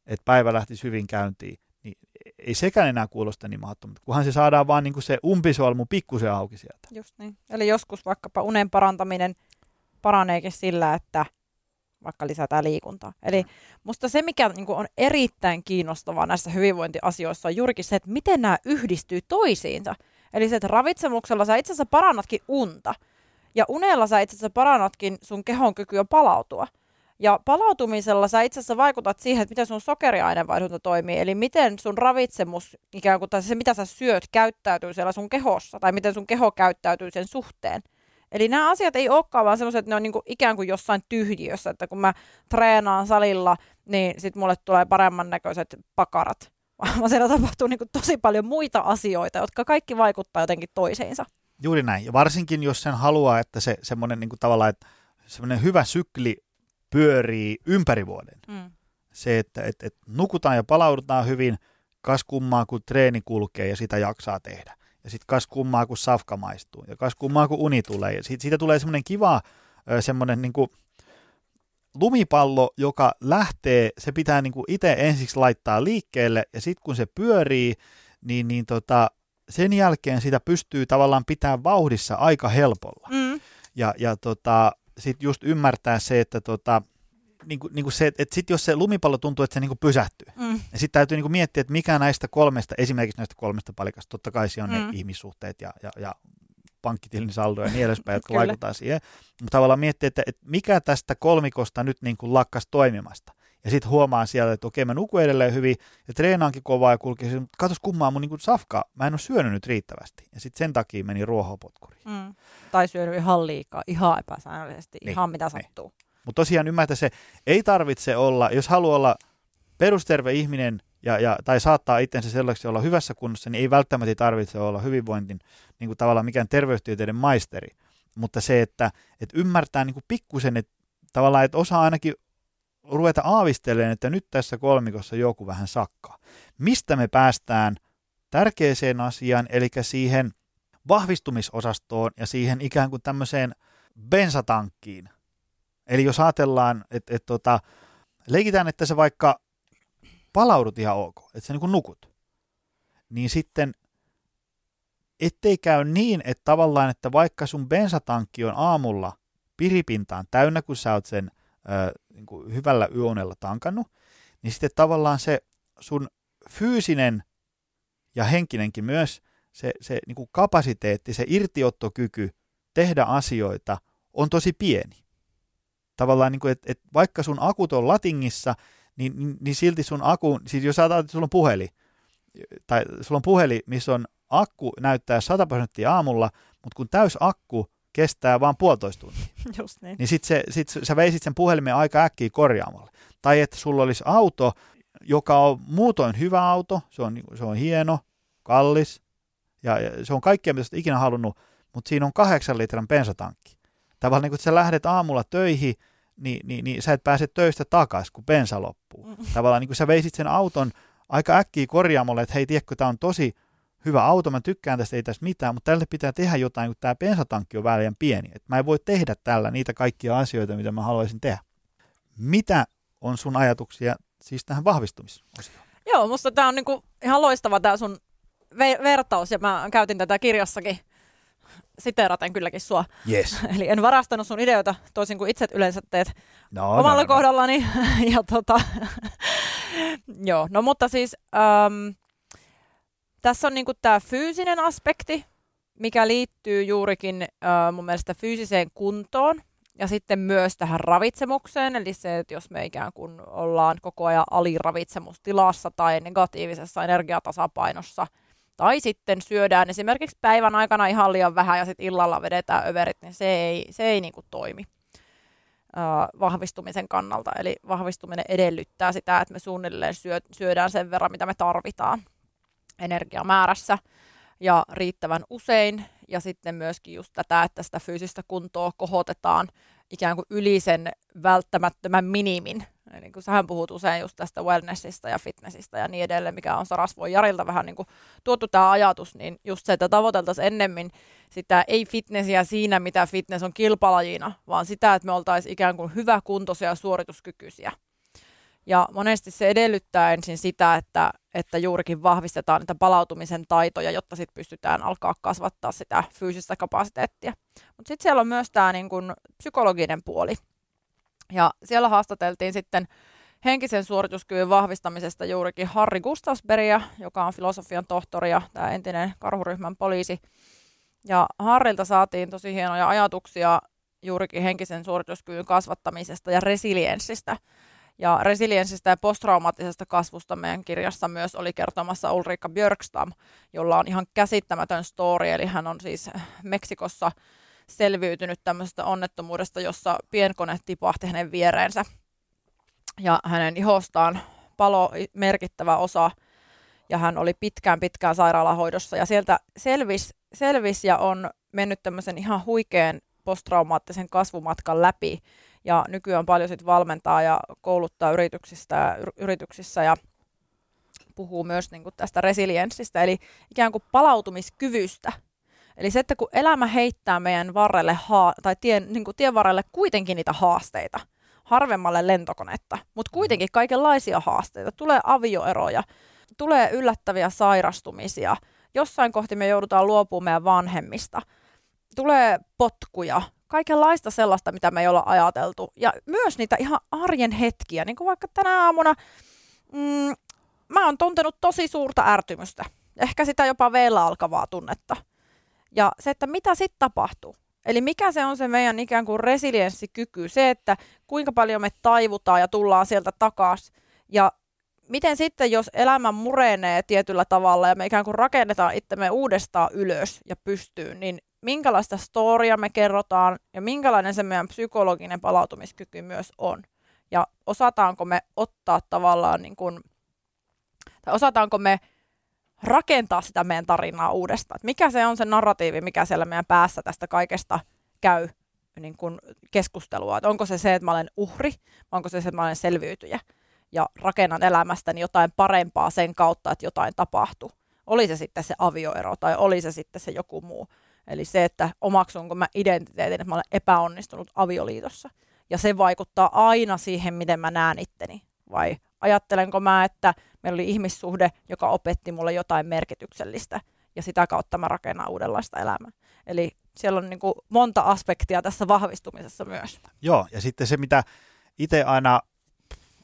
että päivä lähtisi hyvin käyntiin, niin ei sekään enää kuulosta niin mahdottomalta, kunhan se saadaan vaan niin kuin se umpisolmu pikkusen auki sieltä. Just niin. Eli joskus vaikkapa unen parantaminen paraneekin sillä, että vaikka lisätään liikuntaa. Eli musta se, mikä niin on erittäin kiinnostavaa näissä hyvinvointiasioissa on juurikin se, että miten nämä yhdistyy toisiinsa. Eli se, että ravitsemuksella sä itse asiassa parannatkin unta. Ja unella sä itse asiassa parannatkin sun kehon kykyä palautua. Ja palautumisella sä itse asiassa vaikutat siihen, että miten sun sokeriainevaihdunta toimii, eli miten sun ravitsemus, ikään kuin tai se mitä sä syöt, käyttäytyy siellä sun kehossa, tai miten sun keho käyttäytyy sen suhteen. Eli nämä asiat ei olekaan vaan semmoiset, että ne on niinku ikään kuin jossain tyhjiössä, että kun mä treenaan salilla, niin sitten mulle tulee paremman näköiset pakarat. [laughs] Vaan siellä tapahtuu niinku tosi paljon muita asioita, jotka kaikki vaikuttaa jotenkin toisiinsa. Juuri näin. Ja varsinkin, jos sen haluaa, että se semmoinen niinku tavallaan, että semmoinen hyvä sykli pyörii ympäri vuoden. Mm. Se, että et, et nukutaan ja palaudutaan hyvin, kas kummaa, kun treeni kulkee ja sitä jaksaa tehdä ja sitten kas kummaa, kun safka maistuu, ja kas kummaa, kun uni tulee. Ja siitä, siitä tulee semmoinen kiva semmoinen niin lumipallo, joka lähtee, se pitää niin itse ensiksi laittaa liikkeelle, ja sitten kun se pyörii, niin, niin tota, sen jälkeen sitä pystyy tavallaan pitää vauhdissa aika helpolla. Mm. Ja, ja tota, sitten just ymmärtää se, että tota, niin kuin, niin kuin se, että sit jos se lumipallo tuntuu, että se niin kuin pysähtyy, mm. niin sitten täytyy niin kuin miettiä, että mikä näistä kolmesta, esimerkiksi näistä kolmesta palikasta, totta kai siellä on mm. ne ihmissuhteet ja, ja, ja pankkitilin saldo ja niin edespäin, jotka [laughs] vaikuttaa siihen. Mutta tavallaan miettiä, että, että mikä tästä kolmikosta nyt niin kuin lakkas toimimasta. Ja sitten huomaa siellä, että okei, mä nukun edelleen hyvin ja treenaankin kovaa ja kulkee. Mutta katos kummaa mun niin safka, mä en ole syönyt nyt riittävästi. Ja sitten sen takia meni ruohopotkuriin. Mm. Tai syönyt ihan liikaa, ihan epäsäännöllisesti, niin, ihan mitä niin. sattuu. Mutta tosiaan ymmärtää se, ei tarvitse olla, jos haluaa olla perusterve ihminen ja, ja, tai saattaa itsensä sellaiseksi olla hyvässä kunnossa, niin ei välttämättä tarvitse olla hyvinvointin niin kuin tavallaan mikään terveystieteiden maisteri. Mutta se, että, että ymmärtää niin kuin pikkusen, että tavallaan, että osaa ainakin ruveta aavistelemaan, että nyt tässä kolmikossa joku vähän sakkaa. Mistä me päästään tärkeäseen asiaan, eli siihen vahvistumisosastoon ja siihen ikään kuin tämmöiseen bensatankkiin, Eli jos ajatellaan, että et, tota, leikitään, että sä vaikka palaudut ihan ok, että sä niin nukut, niin sitten ettei käy niin, että tavallaan, että vaikka sun bensatankki on aamulla piripintaan täynnä, kun sä oot sen ö, niin kuin hyvällä yönellä tankannut, niin sitten tavallaan se sun fyysinen ja henkinenkin myös, se, se niin kuin kapasiteetti, se irtiottokyky tehdä asioita on tosi pieni. Tavallaan, niin kuin, että, että vaikka sun akut on latingissa, niin, niin, niin silti sun akku, siis jos ajatellaan, sulla on puhelin, tai sulla on puhelin, missä on akku näyttää 100 prosenttia aamulla, mutta kun täys akku kestää vain puolitoista tuntia, [laughs] Just niin. niin sit, se, sit sä veisit sen puhelimen aika äkkiä korjaamalle. Tai että sulla olisi auto, joka on muutoin hyvä auto, se on, se on hieno, kallis, ja, ja se on kaikkea, mitä olet ikinä halunnut, mutta siinä on kahdeksan litran bensatankki tavallaan niin kun sä lähdet aamulla töihin, niin, niin, niin sä et pääse töistä takaisin, kun bensa loppuu. Mm. Tavallaan niin kun sä veisit sen auton aika äkkiä korjaamolle, että hei, tiedätkö, tämä on tosi hyvä auto, mä tykkään tästä, ei tässä mitään, mutta tälle pitää tehdä jotain, kun tämä bensatankki on väliin pieni. Et mä en voi tehdä tällä niitä kaikkia asioita, mitä mä haluaisin tehdä. Mitä on sun ajatuksia siis tähän vahvistumisosioon? Joo, musta tämä on niinku ihan loistava tämä sun ve- vertaus, ja mä käytin tätä kirjassakin siteeraten kylläkin sua. Yes. [laughs] Eli en varastanut sun ideoita toisin kuin itse yleensä teet No, omalla no, no, kohdallani. [laughs] ja tota, [laughs] joo, no mutta siis äm, tässä on niinku tämä fyysinen aspekti, mikä liittyy juurikin äh, mun mielestä fyysiseen kuntoon ja sitten myös tähän ravitsemukseen, eli se, että jos me ikään kuin ollaan koko ajan aliravitsemustilassa tai negatiivisessa energiatasapainossa, tai sitten syödään esimerkiksi päivän aikana ihan liian vähän ja sitten illalla vedetään överit, niin se ei, se ei niin toimi vahvistumisen kannalta. Eli vahvistuminen edellyttää sitä, että me suunnilleen syö, syödään sen verran, mitä me tarvitaan energiamäärässä ja riittävän usein. Ja sitten myöskin just tätä, että sitä fyysistä kuntoa kohotetaan ikään kuin yli sen välttämättömän minimin. Eli kun sähän puhut usein just tästä wellnessista ja fitnessistä ja niin edelleen, mikä on Sarasvoin Jarilta vähän niin kuin tuotu tämä ajatus, niin just se, että tavoiteltaisiin ennemmin sitä ei fitnessiä siinä, mitä fitness on kilpalajina, vaan sitä, että me oltaisiin ikään kuin hyväkuntoisia ja suorituskykyisiä. Ja monesti se edellyttää ensin sitä, että, että juurikin vahvistetaan niitä palautumisen taitoja, jotta sitten pystytään alkaa kasvattaa sitä fyysistä kapasiteettia. Mutta sitten siellä on myös tämä niin kun, psykologinen puoli. Ja siellä haastateltiin sitten henkisen suorituskyvyn vahvistamisesta juurikin Harri Gustavsbergia, joka on filosofian tohtori ja tämä entinen karhuryhmän poliisi. Ja Harrilta saatiin tosi hienoja ajatuksia juurikin henkisen suorituskyvyn kasvattamisesta ja resilienssistä. Ja resilienssistä ja posttraumaattisesta kasvusta meidän kirjassa myös oli kertomassa Ulrika Björkstam, jolla on ihan käsittämätön story, eli hän on siis Meksikossa selviytynyt tämmöisestä onnettomuudesta, jossa pienkone tipahti hänen viereensä. Ja hänen ihostaan palo merkittävä osa, ja hän oli pitkään pitkään sairaalahoidossa, ja sieltä selvisi selvis ja on mennyt tämmöisen ihan huikean posttraumaattisen kasvumatkan läpi, ja nykyään paljon sit valmentaa ja kouluttaa yrityksistä, yrityksissä ja puhuu myös niin kuin tästä resilienssistä, eli ikään kuin palautumiskyvystä. Eli se, että kun elämä heittää meidän varrelle haa, tai tien, niin kuin tien varrelle kuitenkin niitä haasteita, harvemmalle lentokonetta, mutta kuitenkin kaikenlaisia haasteita, tulee avioeroja, tulee yllättäviä sairastumisia, jossain kohti me joudutaan luopumaan meidän vanhemmista, tulee potkuja, kaikenlaista sellaista, mitä me ei olla ajateltu. Ja myös niitä ihan arjen hetkiä, niin kuin vaikka tänä aamuna mm, mä oon tuntenut tosi suurta ärtymystä. Ehkä sitä jopa vielä alkavaa tunnetta. Ja se, että mitä sitten tapahtuu. Eli mikä se on se meidän ikään kuin resilienssikyky, se, että kuinka paljon me taivutaan ja tullaan sieltä takaisin. Ja miten sitten, jos elämä murenee tietyllä tavalla ja me ikään kuin rakennetaan itsemme uudestaan ylös ja pystyyn, niin minkälaista storia me kerrotaan ja minkälainen se meidän psykologinen palautumiskyky myös on. Ja osataanko me ottaa tavallaan, niin kuin, tai osataanko me rakentaa sitä meidän tarinaa uudestaan. Mikä se on se narratiivi, mikä siellä meidän päässä tästä kaikesta käy niin kuin keskustelua. Että onko se se, että mä olen uhri, vai onko se se, että mä olen selviytyjä ja rakennan elämästäni jotain parempaa sen kautta, että jotain tapahtuu. Oli se sitten se avioero tai oli se sitten se joku muu. Eli se, että omaksunko mä identiteetin, että mä olen epäonnistunut avioliitossa. Ja se vaikuttaa aina siihen, miten mä näen itteni. Vai ajattelenko mä, että meillä oli ihmissuhde, joka opetti mulle jotain merkityksellistä. Ja sitä kautta mä rakennan uudenlaista elämää. Eli siellä on niin kuin monta aspektia tässä vahvistumisessa myös. Joo, ja sitten se, mitä itse aina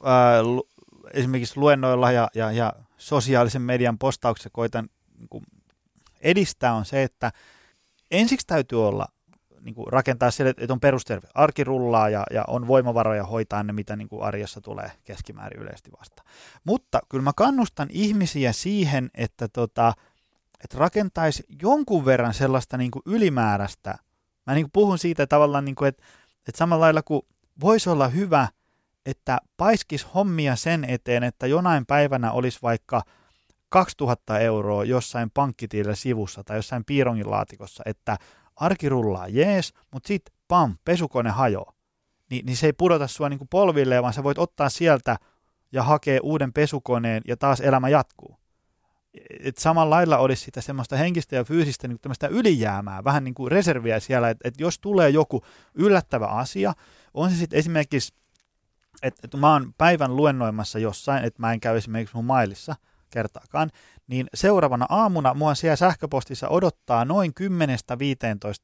ää, lu, esimerkiksi luennoilla ja, ja, ja sosiaalisen median postauksessa koitan niin kuin edistää, on se, että ensiksi täytyy olla niin kuin rakentaa sille, että on perusterve. Arki rullaa ja, ja on voimavaroja hoitaa ne, mitä niin kuin arjessa tulee keskimäärin yleisesti vasta. Mutta kyllä mä kannustan ihmisiä siihen, että, tota, että rakentaisi jonkun verran sellaista niin kuin ylimääräistä. Mä niin kuin puhun siitä tavallaan, niin kuin, että, että samalla lailla kuin voisi olla hyvä, että paiskis hommia sen eteen, että jonain päivänä olisi vaikka – 2000 euroa jossain pankkitilillä sivussa tai jossain piirongin laatikossa, että arki rullaa jees, mutta sitten pam, pesukone hajoaa. Ni, niin se ei pudota sua niinku polville, vaan sä voit ottaa sieltä ja hakea uuden pesukoneen ja taas elämä jatkuu. Et samalla lailla olisi sitä semmoista henkistä ja fyysistä niin tämmöistä ylijäämää, vähän niin kuin reserviä siellä, että et jos tulee joku yllättävä asia, on se sitten esimerkiksi että, että mä oon päivän luennoimassa jossain, että mä en käy esimerkiksi mun mailissa kertaakaan, niin seuraavana aamuna mua siellä sähköpostissa odottaa noin 10-15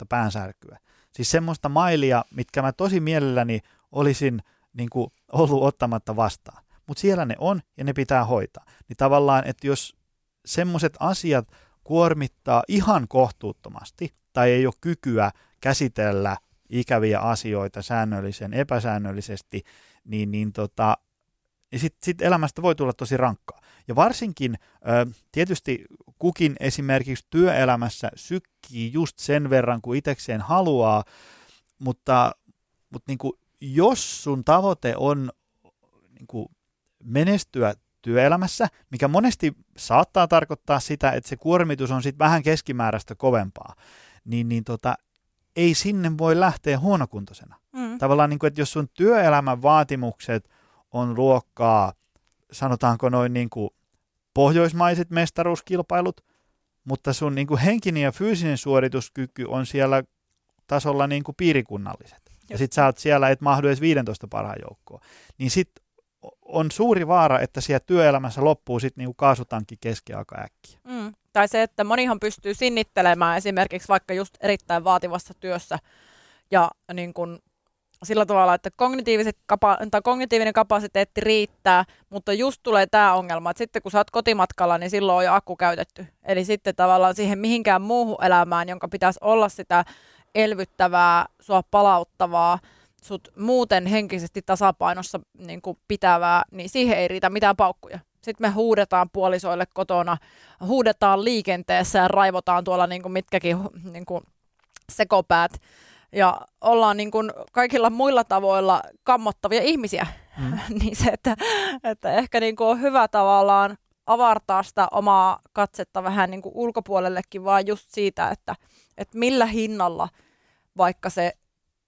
päänsärkyä. Siis semmoista mailia, mitkä mä tosi mielelläni olisin niin kuin, ollut ottamatta vastaan. Mutta siellä ne on ja ne pitää hoitaa. Niin tavallaan, että jos semmoiset asiat kuormittaa ihan kohtuuttomasti tai ei ole kykyä käsitellä ikäviä asioita säännöllisen epäsäännöllisesti, niin, niin tota, ja sitten sit elämästä voi tulla tosi rankkaa. Ja varsinkin tietysti kukin esimerkiksi työelämässä sykkii just sen verran, kuin itsekseen haluaa, mutta, mutta niin kuin, jos sun tavoite on niin kuin menestyä työelämässä, mikä monesti saattaa tarkoittaa sitä, että se kuormitus on sitten vähän keskimääräistä kovempaa, niin, niin tota, ei sinne voi lähteä huonokuntoisena. Mm. Tavallaan, niin kuin, että jos sun työelämän vaatimukset on luokkaa, sanotaanko noin niin kuin pohjoismaiset mestaruuskilpailut, mutta sun niin kuin henkinen ja fyysinen suorituskyky on siellä tasolla niin kuin piirikunnalliset. Just. Ja sit sä oot siellä, et mahdu edes 15 parhaan joukkoon. Niin sit on suuri vaara, että siellä työelämässä loppuu sitten niinku kaasutankki kesken aika äkkiä. Mm. Tai se, että monihan pystyy sinnittelemään esimerkiksi vaikka just erittäin vaativassa työssä ja niin kun sillä tavalla, että kognitiiviset kapa- tai kognitiivinen kapasiteetti riittää, mutta just tulee tämä ongelma, että sitten kun sä oot kotimatkalla, niin silloin on jo akku käytetty. Eli sitten tavallaan siihen mihinkään muuhun elämään, jonka pitäisi olla sitä elvyttävää, sua palauttavaa, sut muuten henkisesti tasapainossa niin kuin pitävää, niin siihen ei riitä mitään paukkuja. Sitten me huudetaan puolisoille kotona, huudetaan liikenteessä ja raivotaan tuolla niin kuin mitkäkin niin kuin sekopäät. Ja ollaan niin kuin kaikilla muilla tavoilla kammottavia ihmisiä. Mm. [laughs] niin se, että, että ehkä niin kuin on hyvä tavallaan avartaa sitä omaa katsetta vähän niin kuin ulkopuolellekin, vaan just siitä, että, että millä hinnalla vaikka se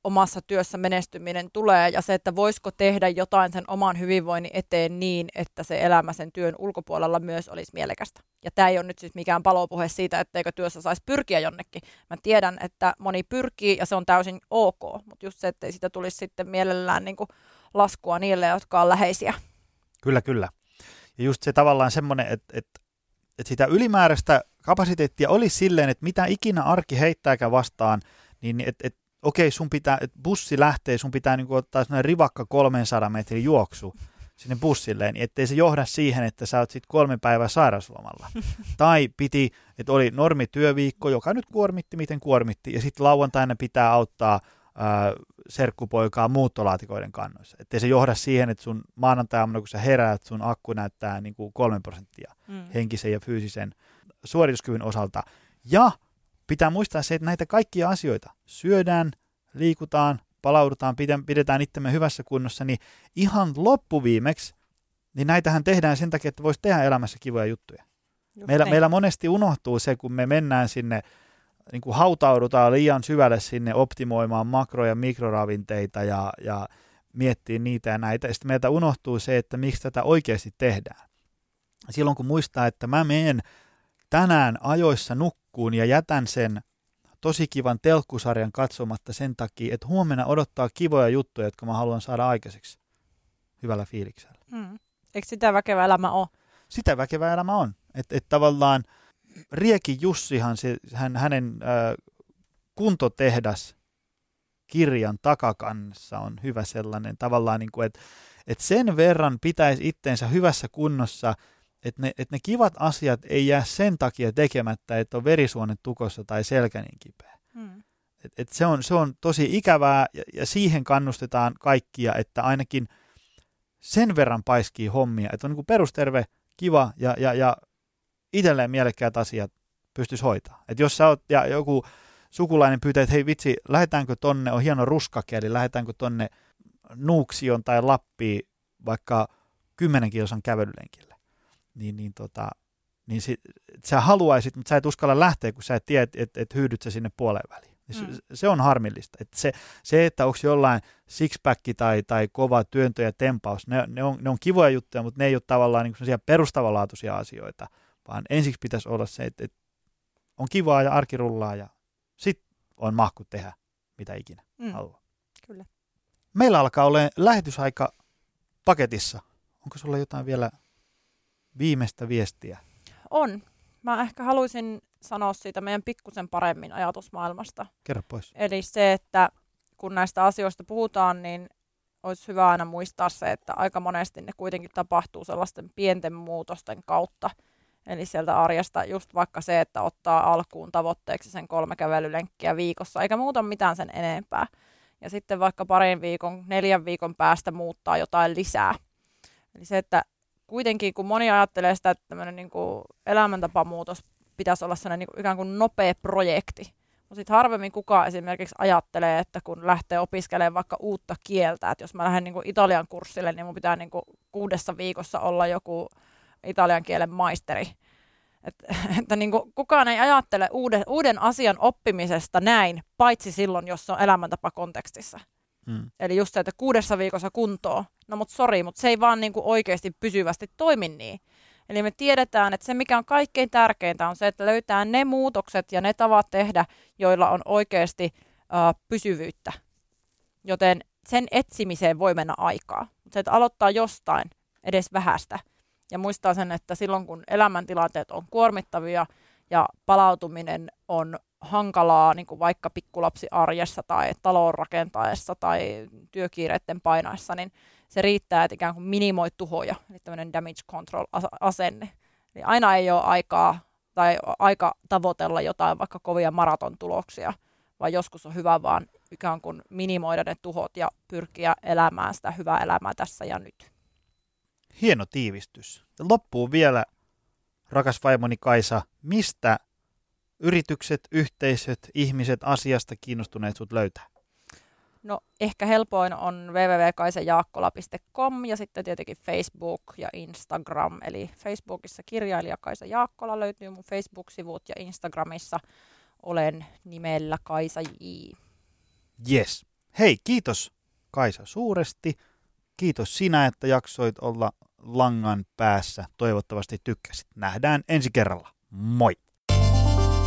omassa työssä menestyminen tulee ja se, että voisiko tehdä jotain sen oman hyvinvoinnin eteen niin, että se elämä sen työn ulkopuolella myös olisi mielekästä. Ja tämä ei ole nyt siis mikään palopuhe siitä, etteikö työssä saisi pyrkiä jonnekin. Mä tiedän, että moni pyrkii ja se on täysin ok, mutta just se, että siitä tulisi sitten mielellään niin kuin laskua niille, jotka on läheisiä. Kyllä, kyllä. Ja just se tavallaan semmoinen, että, että, että sitä ylimääräistä kapasiteettia olisi silleen, että mitä ikinä arki heittääkään vastaan, niin että, että okei, sun pitää, että bussi lähtee, sun pitää niin ottaa sellainen rivakka 300 metrin juoksu sinne bussille, niin ettei se johda siihen, että sä oot sitten kolme päivää sairaslomalla. [laughs] tai piti, että oli normityöviikko, joka nyt kuormitti, miten kuormitti, ja sitten lauantaina pitää auttaa ää, serkkupoikaa muuttolaatikoiden kannoissa. Ettei se johda siihen, että sun maanantai kun sä heräät, sun akku näyttää niin kuin kolme prosenttia mm. henkisen ja fyysisen suorituskyvyn osalta. Ja pitää muistaa se, että näitä kaikkia asioita syödään, liikutaan, palaudutaan, pidetään itsemme hyvässä kunnossa, niin ihan loppuviimeksi, niin näitähän tehdään sen takia, että voisi tehdä elämässä kivoja juttuja. meillä, meillä monesti unohtuu se, kun me mennään sinne, niin kuin hautaudutaan liian syvälle sinne optimoimaan makro- ja mikroravinteita ja, ja miettii niitä ja näitä. Ja sitten meiltä unohtuu se, että miksi tätä oikeasti tehdään. Silloin kun muistaa, että mä menen tänään ajoissa nukkuun ja jätän sen tosi kivan telkkusarjan katsomatta sen takia, että huomenna odottaa kivoja juttuja, jotka mä haluan saada aikaiseksi hyvällä fiiliksellä. Mm. Eikö sitä väkevä elämä ole? Sitä väkevä elämä on. Että et tavallaan Rieki Jussihan, se, hän, hänen äh, kuntotehdas kirjan takakannessa on hyvä sellainen tavallaan, niin kuin, että, että sen verran pitäisi itteensä hyvässä kunnossa – että ne, että ne kivat asiat ei jää sen takia tekemättä, että on verisuonet tukossa tai selkä niin kipeä. Mm. Et, et se, on, se on tosi ikävää ja, ja siihen kannustetaan kaikkia, että ainakin sen verran paiskii hommia, että on niin perusterve, kiva ja, ja, ja itselleen mielekkäät asiat pystyisi hoitaa. Et jos sä oot ja joku sukulainen pyytää, että hei vitsi, lähdetäänkö tonne, on hieno ruskakeli, lähdetäänkö tonne Nuuksion tai Lappiin vaikka 10 kilsan kävelylenkille niin, niin, tota, niin sit, sä haluaisit, mutta sä et uskalla lähteä, kun sä et tiedä, että et, et hyydyt sä sinne puoleen väliin. Niin mm. Se, se on harmillista. Et se, se, että onko jollain sixpack tai, tai kova työntö ja tempaus, ne, ne, on, ne on kivoja juttuja, mutta ne ei ole tavallaan niin perustavanlaatuisia asioita, vaan ensiksi pitäisi olla se, että, että on kivaa ja arki rullaa ja sitten on mahku tehdä mitä ikinä mm. haluaa. Kyllä. Meillä alkaa olla lähetysaika paketissa. Onko sulla jotain vielä viimeistä viestiä? On. Mä ehkä haluaisin sanoa siitä meidän pikkusen paremmin ajatusmaailmasta. Kerro pois. Eli se, että kun näistä asioista puhutaan, niin olisi hyvä aina muistaa se, että aika monesti ne kuitenkin tapahtuu sellaisten pienten muutosten kautta. Eli sieltä arjesta just vaikka se, että ottaa alkuun tavoitteeksi sen kolme kävelylenkkiä viikossa, eikä muuta mitään sen enempää. Ja sitten vaikka parin viikon, neljän viikon päästä muuttaa jotain lisää. Eli se, että kuitenkin kun moni ajattelee sitä, että tämmöinen niin kuin elämäntapamuutos pitäisi olla sellainen niin kuin ikään kuin nopea projekti, mutta sitten harvemmin kukaan esimerkiksi ajattelee, että kun lähtee opiskelemaan vaikka uutta kieltä, että jos mä lähden niin kuin italian kurssille, niin mun pitää niin kuin kuudessa viikossa olla joku italian kielen maisteri. Et, [laughs] että niin kuin kukaan ei ajattele uuden, uuden asian oppimisesta näin, paitsi silloin, jos se on elämäntapa Hmm. Eli just se, että kuudessa viikossa kuntoon. No mutta sori, mutta se ei vaan niin kuin oikeasti pysyvästi toimi niin. Eli me tiedetään, että se mikä on kaikkein tärkeintä on se, että löytää ne muutokset ja ne tavat tehdä, joilla on oikeasti uh, pysyvyyttä. Joten sen etsimiseen voi mennä aikaa. Mutta se, että aloittaa jostain, edes vähästä. Ja muistaa sen, että silloin kun elämäntilanteet on kuormittavia ja palautuminen on hankalaa, niin kuin vaikka pikkulapsi arjessa tai talon rakentaessa tai työkiireiden painaessa, niin se riittää, että ikään kuin minimoi tuhoja, eli tämmöinen damage control-asenne. Eli aina ei ole aikaa tai aika tavoitella jotain vaikka kovia maratontuloksia, vaan joskus on hyvä vaan ikään kuin minimoida ne tuhot ja pyrkiä elämään sitä hyvää elämää tässä ja nyt. Hieno tiivistys. Loppuun vielä, rakas vaimoni Kaisa, mistä yritykset, yhteisöt, ihmiset asiasta kiinnostuneet sut löytää? No ehkä helpoin on www.kaisajaakkola.com ja sitten tietenkin Facebook ja Instagram. Eli Facebookissa kirjailija Kaisa Jaakkola löytyy mun Facebook-sivut ja Instagramissa olen nimellä Kaisa J. Yes. Hei, kiitos Kaisa suuresti. Kiitos sinä, että jaksoit olla langan päässä. Toivottavasti tykkäsit. Nähdään ensi kerralla. Moi!